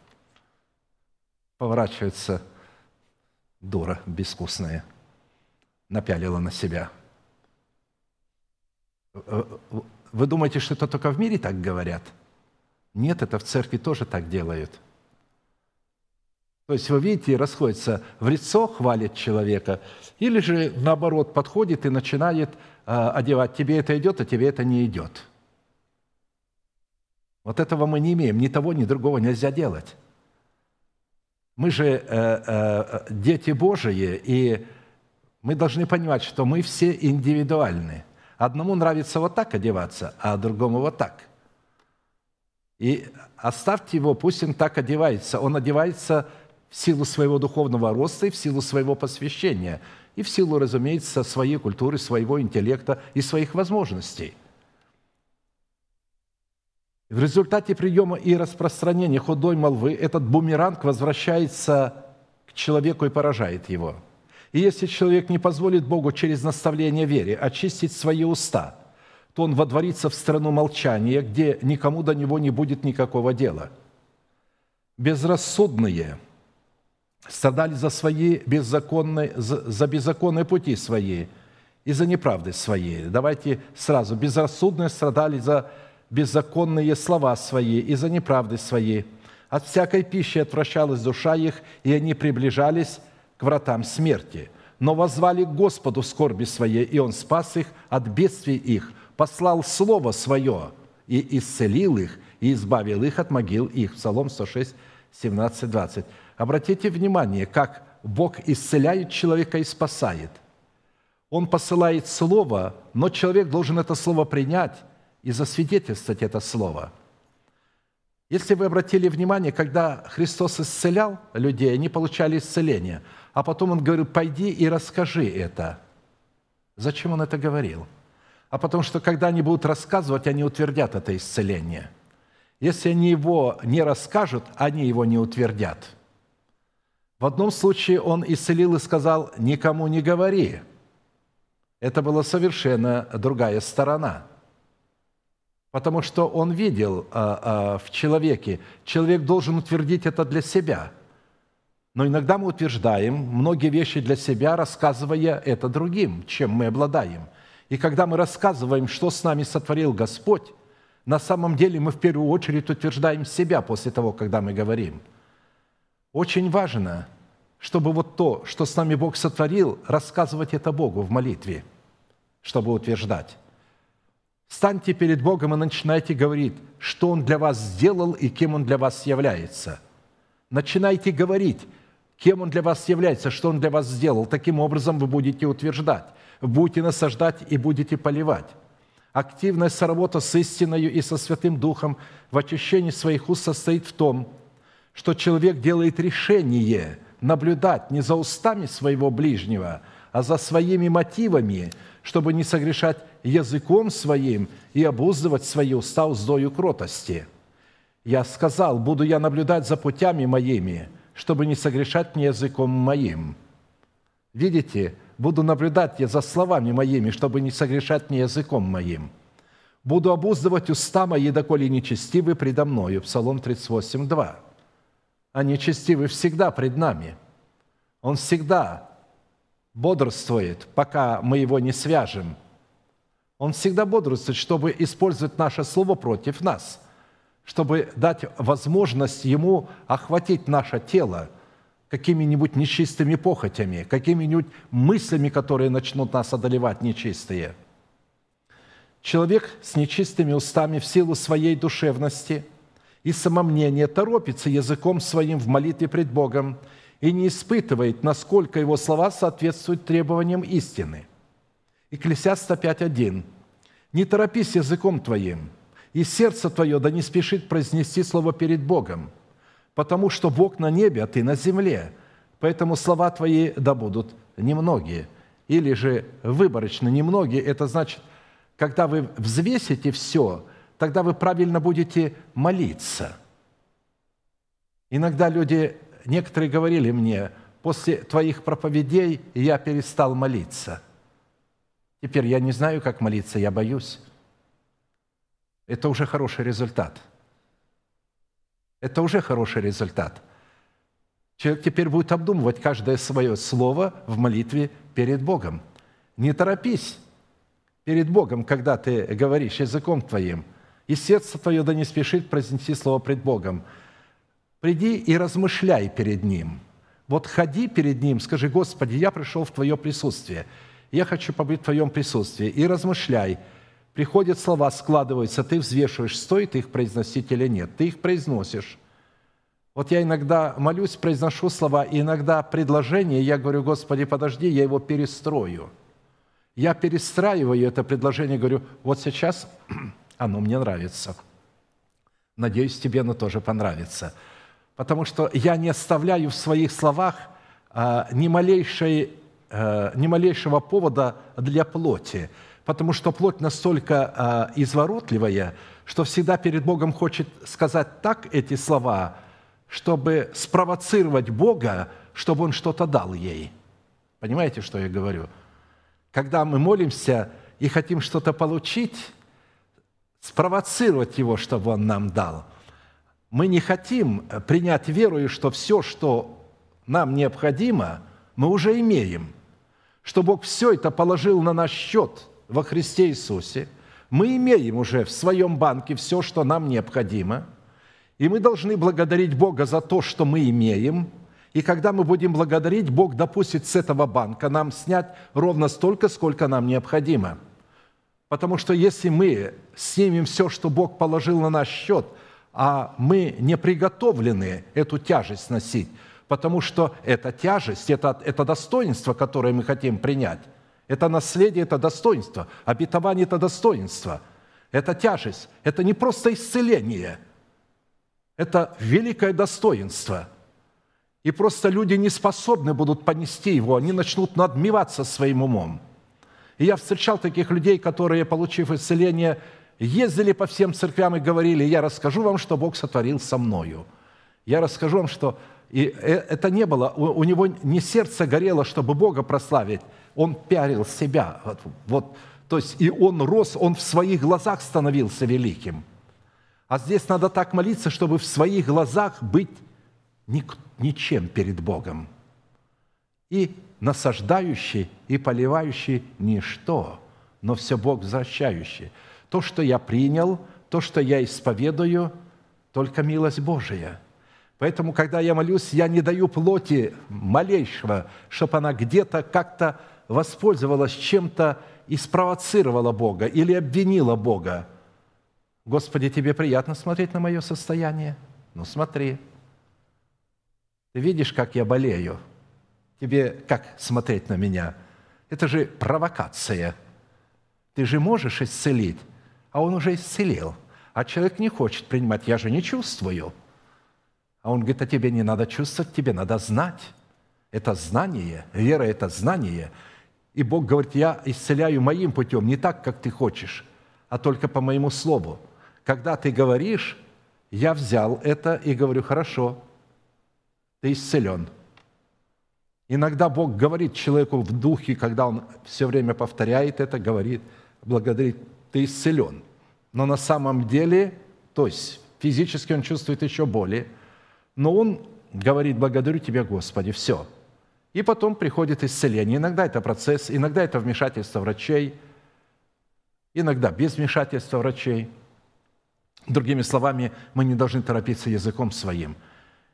Поворачивается дура безвкусная, напялила на себя. Вы думаете, что это только в мире так говорят? Нет, это в церкви тоже так делают – то есть вы видите, расходится в лицо, хвалит человека, или же наоборот подходит и начинает э, одевать, тебе это идет, а тебе это не идет. Вот этого мы не имеем, ни того, ни другого нельзя делать. Мы же э, э, дети Божии, и мы должны понимать, что мы все индивидуальны. Одному нравится вот так одеваться, а другому вот так. И оставьте его, пусть он так одевается. Он одевается в силу своего духовного роста и в силу своего посвящения, и в силу, разумеется, своей культуры, своего интеллекта и своих возможностей. В результате приема и распространения худой молвы этот бумеранг возвращается к человеку и поражает его. И если человек не позволит Богу через наставление вере очистить свои уста, то он водворится в страну молчания, где никому до него не будет никакого дела. Безрассудные – страдали за свои беззаконные, за беззаконные пути свои и за неправды свои. Давайте сразу. Безрассудные страдали за беззаконные слова свои и за неправды свои. От всякой пищи отвращалась душа их, и они приближались к вратам смерти. Но возвали к Господу скорби своей, и Он спас их от бедствий их, послал Слово Свое и исцелил их, и избавил их от могил их». Псалом 106, 17, 20. Обратите внимание, как Бог исцеляет человека и спасает. Он посылает Слово, но человек должен это Слово принять и засвидетельствовать это Слово. Если вы обратили внимание, когда Христос исцелял людей, они получали исцеление, а потом Он говорил, пойди и расскажи это. Зачем Он это говорил? А потому что, когда они будут рассказывать, они утвердят это исцеление. Если они его не расскажут, они его не утвердят – в одном случае он исцелил и сказал, никому не говори. Это была совершенно другая сторона. Потому что он видел а, а, в человеке, человек должен утвердить это для себя. Но иногда мы утверждаем многие вещи для себя, рассказывая это другим, чем мы обладаем. И когда мы рассказываем, что с нами сотворил Господь, на самом деле мы в первую очередь утверждаем себя после того, когда мы говорим – очень важно, чтобы вот то, что с нами Бог сотворил, рассказывать это Богу в молитве, чтобы утверждать. Станьте перед Богом и начинайте говорить, что Он для вас сделал и кем Он для вас является. Начинайте говорить, кем Он для вас является, что Он для вас сделал. Таким образом вы будете утверждать, будете насаждать и будете поливать. Активная соработа с истиною и со Святым Духом в очищении своих уст состоит в том, что человек делает решение наблюдать не за устами своего ближнего, а за своими мотивами, чтобы не согрешать языком своим и обуздывать свои уста уздою кротости. Я сказал, буду я наблюдать за путями моими, чтобы не согрешать мне языком моим. Видите, буду наблюдать я за словами моими, чтобы не согрешать мне языком моим. Буду обуздывать уста мои, доколе нечестивы предо мною. Псалом 38, 2 а нечестивый всегда пред нами. Он всегда бодрствует, пока мы его не свяжем. Он всегда бодрствует, чтобы использовать наше слово против нас, чтобы дать возможность ему охватить наше тело какими-нибудь нечистыми похотями, какими-нибудь мыслями, которые начнут нас одолевать нечистые. Человек с нечистыми устами в силу своей душевности – и самомнение торопится языком своим в молитве пред Богом и не испытывает, насколько его слова соответствуют требованиям истины. Экклесиаста 5.1. «Не торопись языком твоим, и сердце твое да не спешит произнести слово перед Богом, потому что Бог на небе, а ты на земле, поэтому слова твои да будут немногие». Или же выборочно немногие, это значит, когда вы взвесите все – тогда вы правильно будете молиться. Иногда люди, некоторые говорили мне, после твоих проповедей я перестал молиться. Теперь я не знаю, как молиться, я боюсь. Это уже хороший результат. Это уже хороший результат. Человек теперь будет обдумывать каждое свое слово в молитве перед Богом. Не торопись перед Богом, когда ты говоришь языком твоим – и сердце твое да не спешит произнести слово пред Богом. Приди и размышляй перед Ним. Вот ходи перед Ним, скажи, Господи, я пришел в Твое присутствие, я хочу побыть в Твоем присутствии, и размышляй. Приходят слова, складываются, ты взвешиваешь, стоит их произносить или нет. Ты их произносишь. Вот я иногда молюсь, произношу слова, и иногда предложение, я говорю, Господи, подожди, я его перестрою. Я перестраиваю это предложение, говорю, вот сейчас оно мне нравится. Надеюсь, тебе оно тоже понравится. Потому что я не оставляю в своих словах а, ни, малейшей, а, ни малейшего повода для плоти, потому что плоть настолько а, изворотливая, что всегда перед Богом хочет сказать так эти слова, чтобы спровоцировать Бога, чтобы Он что-то дал ей. Понимаете, что я говорю? Когда мы молимся и хотим что-то получить, спровоцировать Его, чтобы Он нам дал. Мы не хотим принять верою, что все, что нам необходимо, мы уже имеем, что Бог все это положил на наш счет во Христе Иисусе. Мы имеем уже в своем банке все, что нам необходимо, и мы должны благодарить Бога за то, что мы имеем, и когда мы будем благодарить, Бог допустит с этого банка нам снять ровно столько, сколько нам необходимо – Потому что если мы снимем все, что Бог положил на наш счет, а мы не приготовлены эту тяжесть носить, потому что эта тяжесть, это, это достоинство, которое мы хотим принять, это наследие, это достоинство, обетование – это достоинство, это тяжесть, это не просто исцеление, это великое достоинство – и просто люди не способны будут понести его, они начнут надмеваться своим умом. И я встречал таких людей, которые, получив исцеление, ездили по всем церквям и говорили, я расскажу вам, что Бог сотворил со мною. Я расскажу вам, что... И э, это не было, у, него не сердце горело, чтобы Бога прославить, он пиарил себя. Вот, вот, то есть и он рос, он в своих глазах становился великим. А здесь надо так молиться, чтобы в своих глазах быть ничем перед Богом. И насаждающий и поливающий ничто, но все Бог возвращающий. То, что я принял, то, что я исповедую, только милость Божия. Поэтому, когда я молюсь, я не даю плоти малейшего, чтобы она где-то как-то воспользовалась чем-то и спровоцировала Бога или обвинила Бога. Господи, тебе приятно смотреть на мое состояние? Ну, смотри. Ты видишь, как я болею? Тебе как смотреть на меня? Это же провокация. Ты же можешь исцелить, а он уже исцелил. А человек не хочет принимать, я же не чувствую. А он говорит, а тебе не надо чувствовать, тебе надо знать. Это знание, вера – это знание. И Бог говорит, я исцеляю моим путем, не так, как ты хочешь, а только по моему слову. Когда ты говоришь, я взял это и говорю, хорошо, ты исцелен. Иногда Бог говорит человеку в духе, когда он все время повторяет это, говорит, благодарит, ты исцелен. Но на самом деле, то есть физически он чувствует еще боли, но он говорит, благодарю Тебя, Господи, все. И потом приходит исцеление. Иногда это процесс, иногда это вмешательство врачей, иногда без вмешательства врачей. Другими словами, мы не должны торопиться языком своим –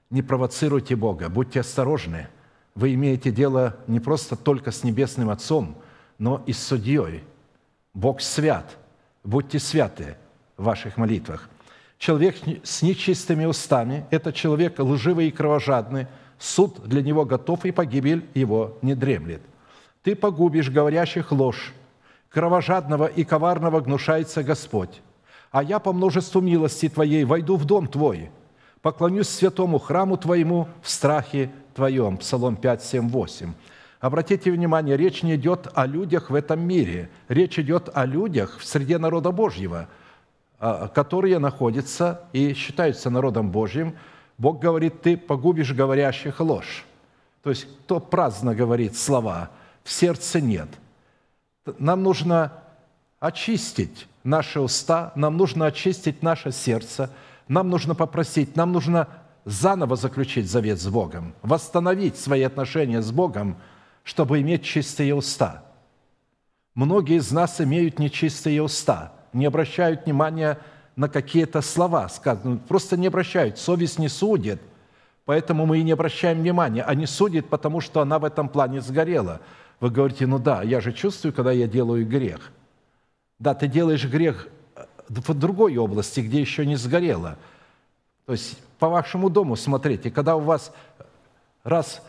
не провоцируйте Бога, будьте осторожны. Вы имеете дело не просто только с Небесным Отцом, но и с Судьей. Бог свят. Будьте святы в ваших молитвах. Человек с нечистыми устами – это человек лживый и кровожадный. Суд для него готов, и погибель его не дремлет. Ты погубишь говорящих ложь. Кровожадного и коварного гнушается Господь. А я по множеству милости Твоей войду в дом Твой – поклонюсь святому храму Твоему в страхе Твоем». Псалом 5, 7, 8. Обратите внимание, речь не идет о людях в этом мире. Речь идет о людях в среде народа Божьего, а, которые находятся и считаются народом Божьим. Бог говорит, ты погубишь говорящих ложь. То есть, кто праздно говорит слова, в сердце нет. Нам нужно очистить наши уста, нам нужно очистить наше сердце – нам нужно попросить, нам нужно заново заключить завет с Богом, восстановить свои отношения с Богом, чтобы иметь чистые уста. Многие из нас имеют нечистые уста, не обращают внимания на какие-то слова, сказанные, просто не обращают, совесть не судит, поэтому мы и не обращаем внимания, а не судит, потому что она в этом плане сгорела. Вы говорите, ну да, я же чувствую, когда я делаю грех. Да, ты делаешь грех в другой области, где еще не сгорело. То есть по вашему дому смотрите, когда у вас раз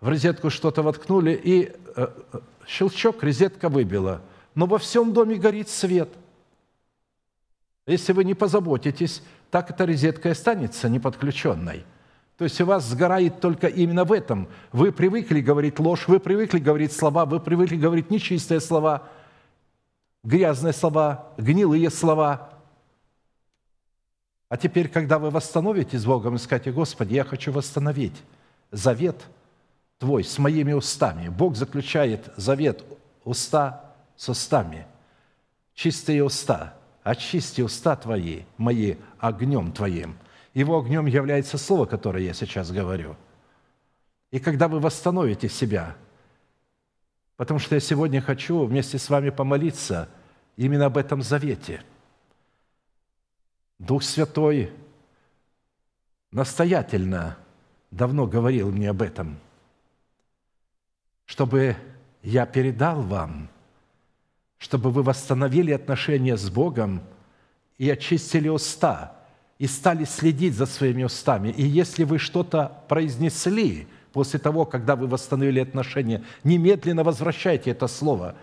в розетку что-то воткнули, и э, щелчок, розетка выбила. Но во всем доме горит свет. Если вы не позаботитесь, так эта розетка и останется неподключенной. То есть у вас сгорает только именно в этом. Вы привыкли говорить ложь, вы привыкли говорить слова, вы привыкли говорить нечистые слова – грязные слова, гнилые слова. А теперь, когда вы восстановите с Богом и скажете, Господи, я хочу восстановить завет Твой с моими устами. Бог заключает завет уста с устами. Чистые уста. Очисти уста Твои, мои огнем Твоим. Его огнем является слово, которое я сейчас говорю. И когда вы восстановите себя – Потому что я сегодня хочу вместе с вами помолиться именно об этом завете. Дух Святой настоятельно давно говорил мне об этом, чтобы я передал вам, чтобы вы восстановили отношения с Богом и очистили уста, и стали следить за своими устами. И если вы что-то произнесли после того, когда вы восстановили отношения, немедленно возвращайте это слово.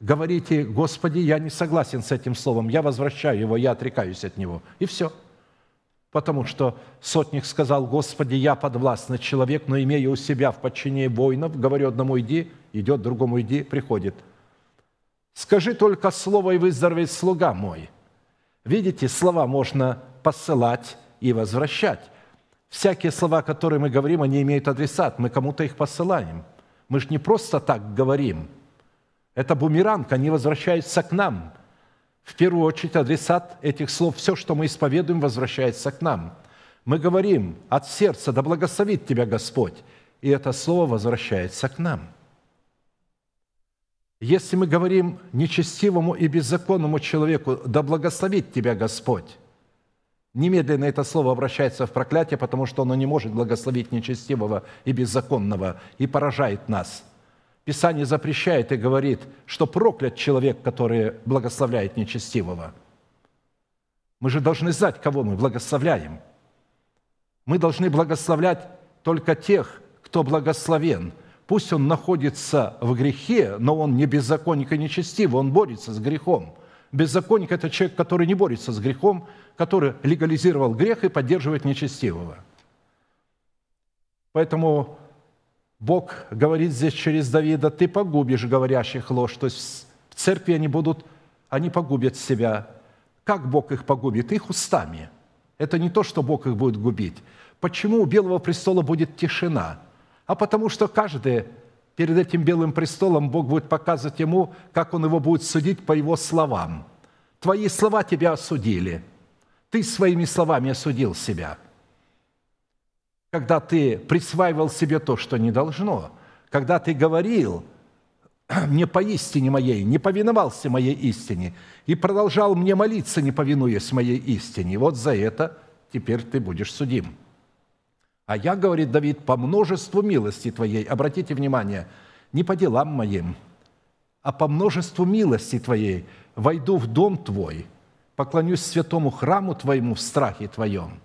Говорите, Господи, я не согласен с этим словом, я возвращаю его, я отрекаюсь от него. И все. Потому что сотник сказал, Господи, я подвластный человек, но имея у себя в подчинении воинов, говорю одному иди, идет, другому иди, приходит. Скажи только слово, и выздоровеет слуга мой. Видите, слова можно посылать и возвращать. Всякие слова, которые мы говорим, они имеют адресат. Мы кому-то их посылаем. Мы же не просто так говорим. Это бумеранг, они возвращаются к нам. В первую очередь адресат этих слов, все, что мы исповедуем, возвращается к нам. Мы говорим от сердца, да благословит тебя Господь. И это слово возвращается к нам. Если мы говорим нечестивому и беззаконному человеку, да благословит тебя Господь, Немедленно это слово обращается в проклятие, потому что оно не может благословить нечестивого и беззаконного и поражает нас. Писание запрещает и говорит, что проклят человек, который благословляет нечестивого. Мы же должны знать, кого мы благословляем. Мы должны благословлять только тех, кто благословен. Пусть он находится в грехе, но он не беззаконник и нечестивый, он борется с грехом – Беззаконник – это человек, который не борется с грехом, который легализировал грех и поддерживает нечестивого. Поэтому Бог говорит здесь через Давида, ты погубишь говорящих ложь. То есть в церкви они будут, они погубят себя. Как Бог их погубит? Их устами. Это не то, что Бог их будет губить. Почему у Белого престола будет тишина? А потому что каждый перед этим белым престолом Бог будет показывать ему, как он его будет судить по его словам. Твои слова тебя осудили. Ты своими словами осудил себя. Когда ты присваивал себе то, что не должно, когда ты говорил не по истине моей, не повиновался моей истине и продолжал мне молиться, не повинуясь моей истине, вот за это теперь ты будешь судим. А я, говорит Давид, по множеству милости Твоей, обратите внимание, не по делам моим, а по множеству милости Твоей войду в дом Твой, поклонюсь святому храму Твоему в страхе Твоем.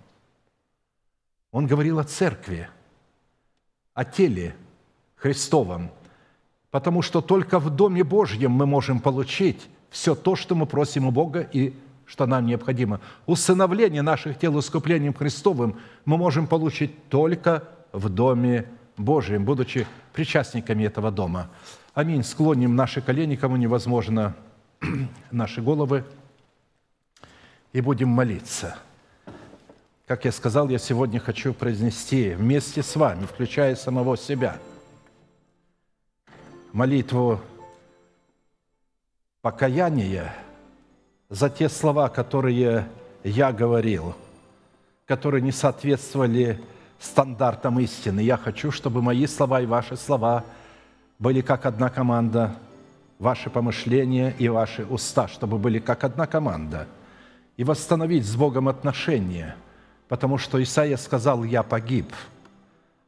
Он говорил о церкви, о теле Христовом, потому что только в Доме Божьем мы можем получить все то, что мы просим у Бога и что нам необходимо. Усыновление наших тел искуплением Христовым мы можем получить только в Доме Божьем, будучи причастниками этого дома. Аминь. Склоним наши колени, кому невозможно, наши головы, и будем молиться. Как я сказал, я сегодня хочу произнести вместе с вами, включая самого себя, молитву покаяния – за те слова, которые я говорил, которые не соответствовали стандартам истины. Я хочу, чтобы мои слова и ваши слова были как одна команда, ваши помышления и ваши уста, чтобы были как одна команда, и восстановить с Богом отношения, потому что Исаия сказал, «Я погиб».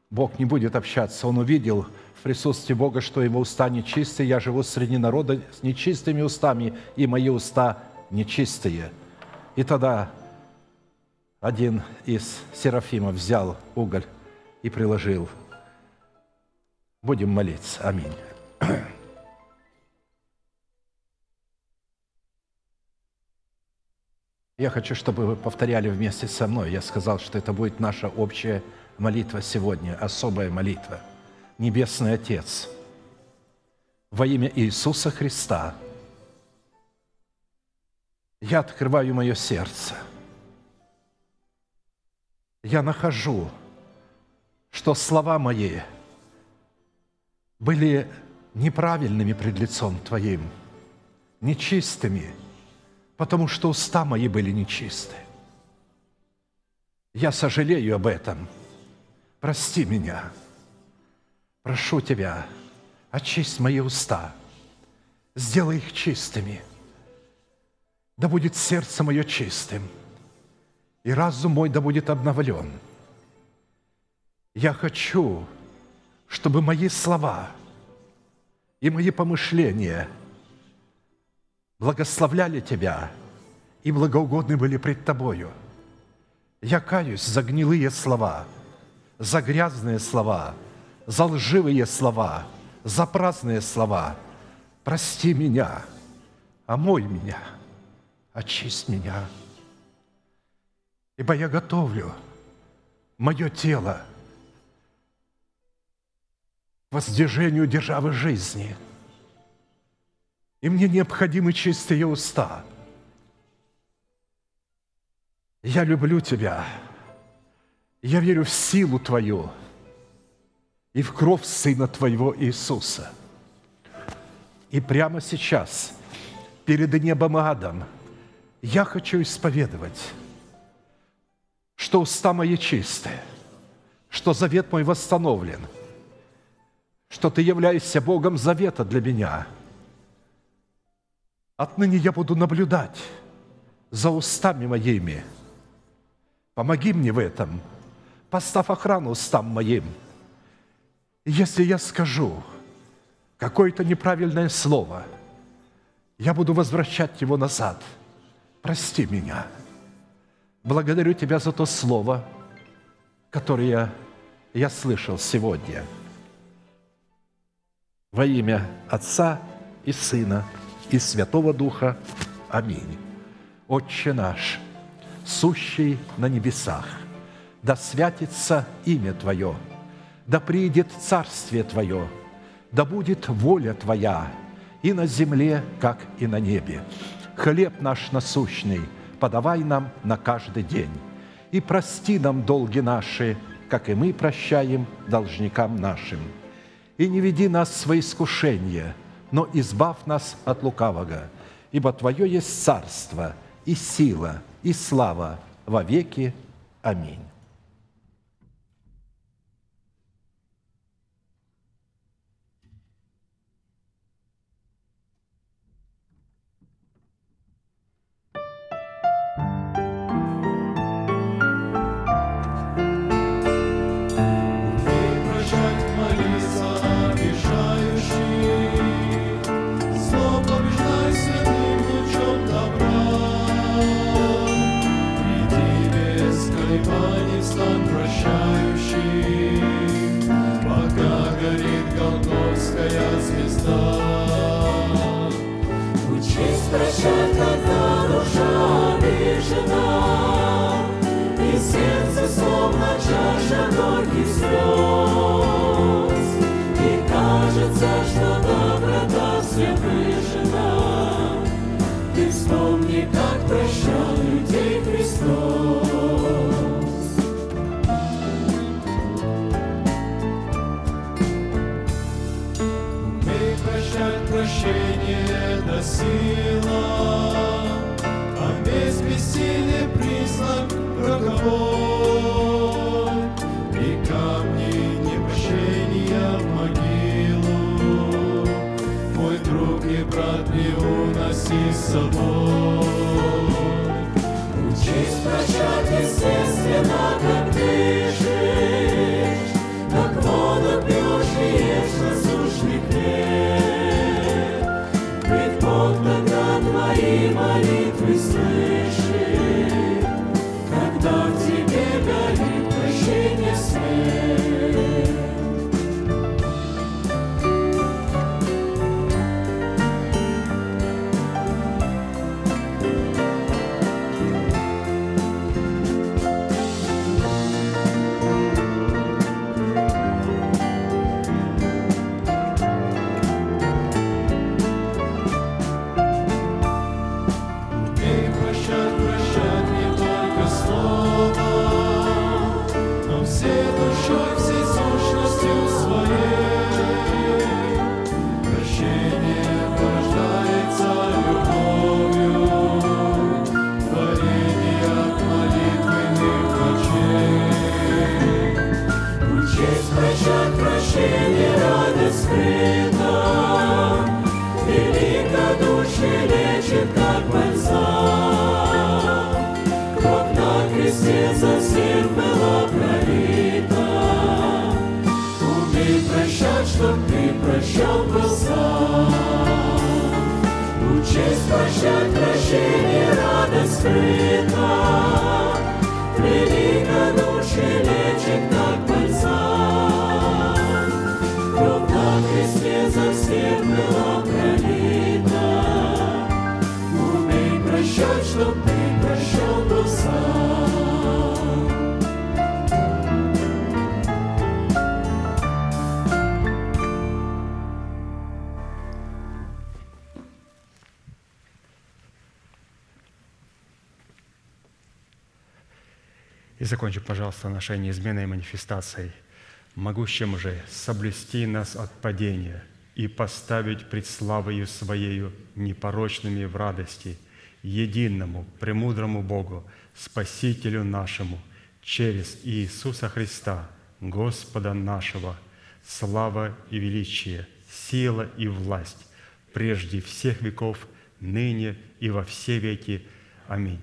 Бог не будет общаться. Он увидел в присутствии Бога, что его уста нечистые. Я живу среди народа с нечистыми устами, и мои уста нечистые. И тогда один из серафимов взял уголь и приложил. Будем молиться. Аминь. Я хочу, чтобы вы повторяли вместе со мной. Я сказал, что это будет наша общая молитва сегодня, особая молитва. Небесный Отец, во имя Иисуса Христа – я открываю мое сердце. Я нахожу, что слова мои были неправильными пред лицом Твоим, нечистыми, потому что уста мои были нечисты. Я сожалею об этом. Прости меня. Прошу Тебя, очисть мои уста, сделай их чистыми – да будет сердце мое чистым, и разум мой да будет обновлен. Я хочу, чтобы мои слова и мои помышления благословляли Тебя и благоугодны были пред Тобою. Я каюсь за гнилые слова, за грязные слова, за лживые слова, за праздные слова. Прости меня, омой меня, очисть меня. Ибо я готовлю мое тело к воздвижению державы жизни. И мне необходимы чистые уста. Я люблю Тебя. Я верю в силу Твою и в кровь Сына Твоего Иисуса. И прямо сейчас, перед небом и адом, я хочу исповедовать, что уста мои чистые, что завет мой восстановлен, что Ты являешься Богом завета для меня. Отныне я буду наблюдать за устами моими. Помоги мне в этом, поставь охрану устам моим. Если я скажу какое-то неправильное слово, я буду возвращать его назад. Прости меня. Благодарю Тебя за то слово, которое я слышал сегодня. Во имя Отца и Сына и Святого Духа. Аминь. Отче наш, сущий на небесах, да святится имя Твое, да приидет Царствие Твое, да будет воля Твоя и на земле, как и на небе. Хлеб наш насущный – подавай нам на каждый день. И прости нам долги наши, как и мы прощаем должникам нашим. И не веди нас в искушение, но избавь нас от лукавого, ибо Твое есть царство и сила и слава во веки. Аминь. И камни непрощения в могилу, Мой друг и брат, не уноси с собой. Учись прощать, естественно, как прощать, И закончу, пожалуйста, нашей неизменной манифестацией, могущим же соблюсти нас от падения и поставить пред славою Своею непорочными в радости, единому, премудрому Богу, Спасителю нашему, через Иисуса Христа, Господа нашего, слава и величие, сила и власть, прежде всех веков, ныне и во все веки. Аминь.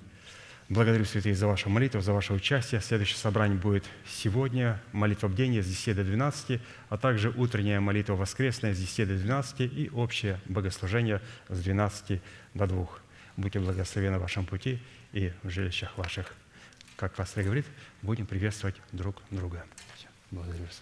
Благодарю, святые, за вашу молитву, за ваше участие. Следующее собрание будет сегодня, молитва бдения с 10 до 12, а также утренняя молитва воскресная с 10 до 12 и общее богослужение с 12 до 2. Будьте благословены в вашем пути и в жилищах ваших. Как пастор говорит, будем приветствовать друг друга. Благодарю вас.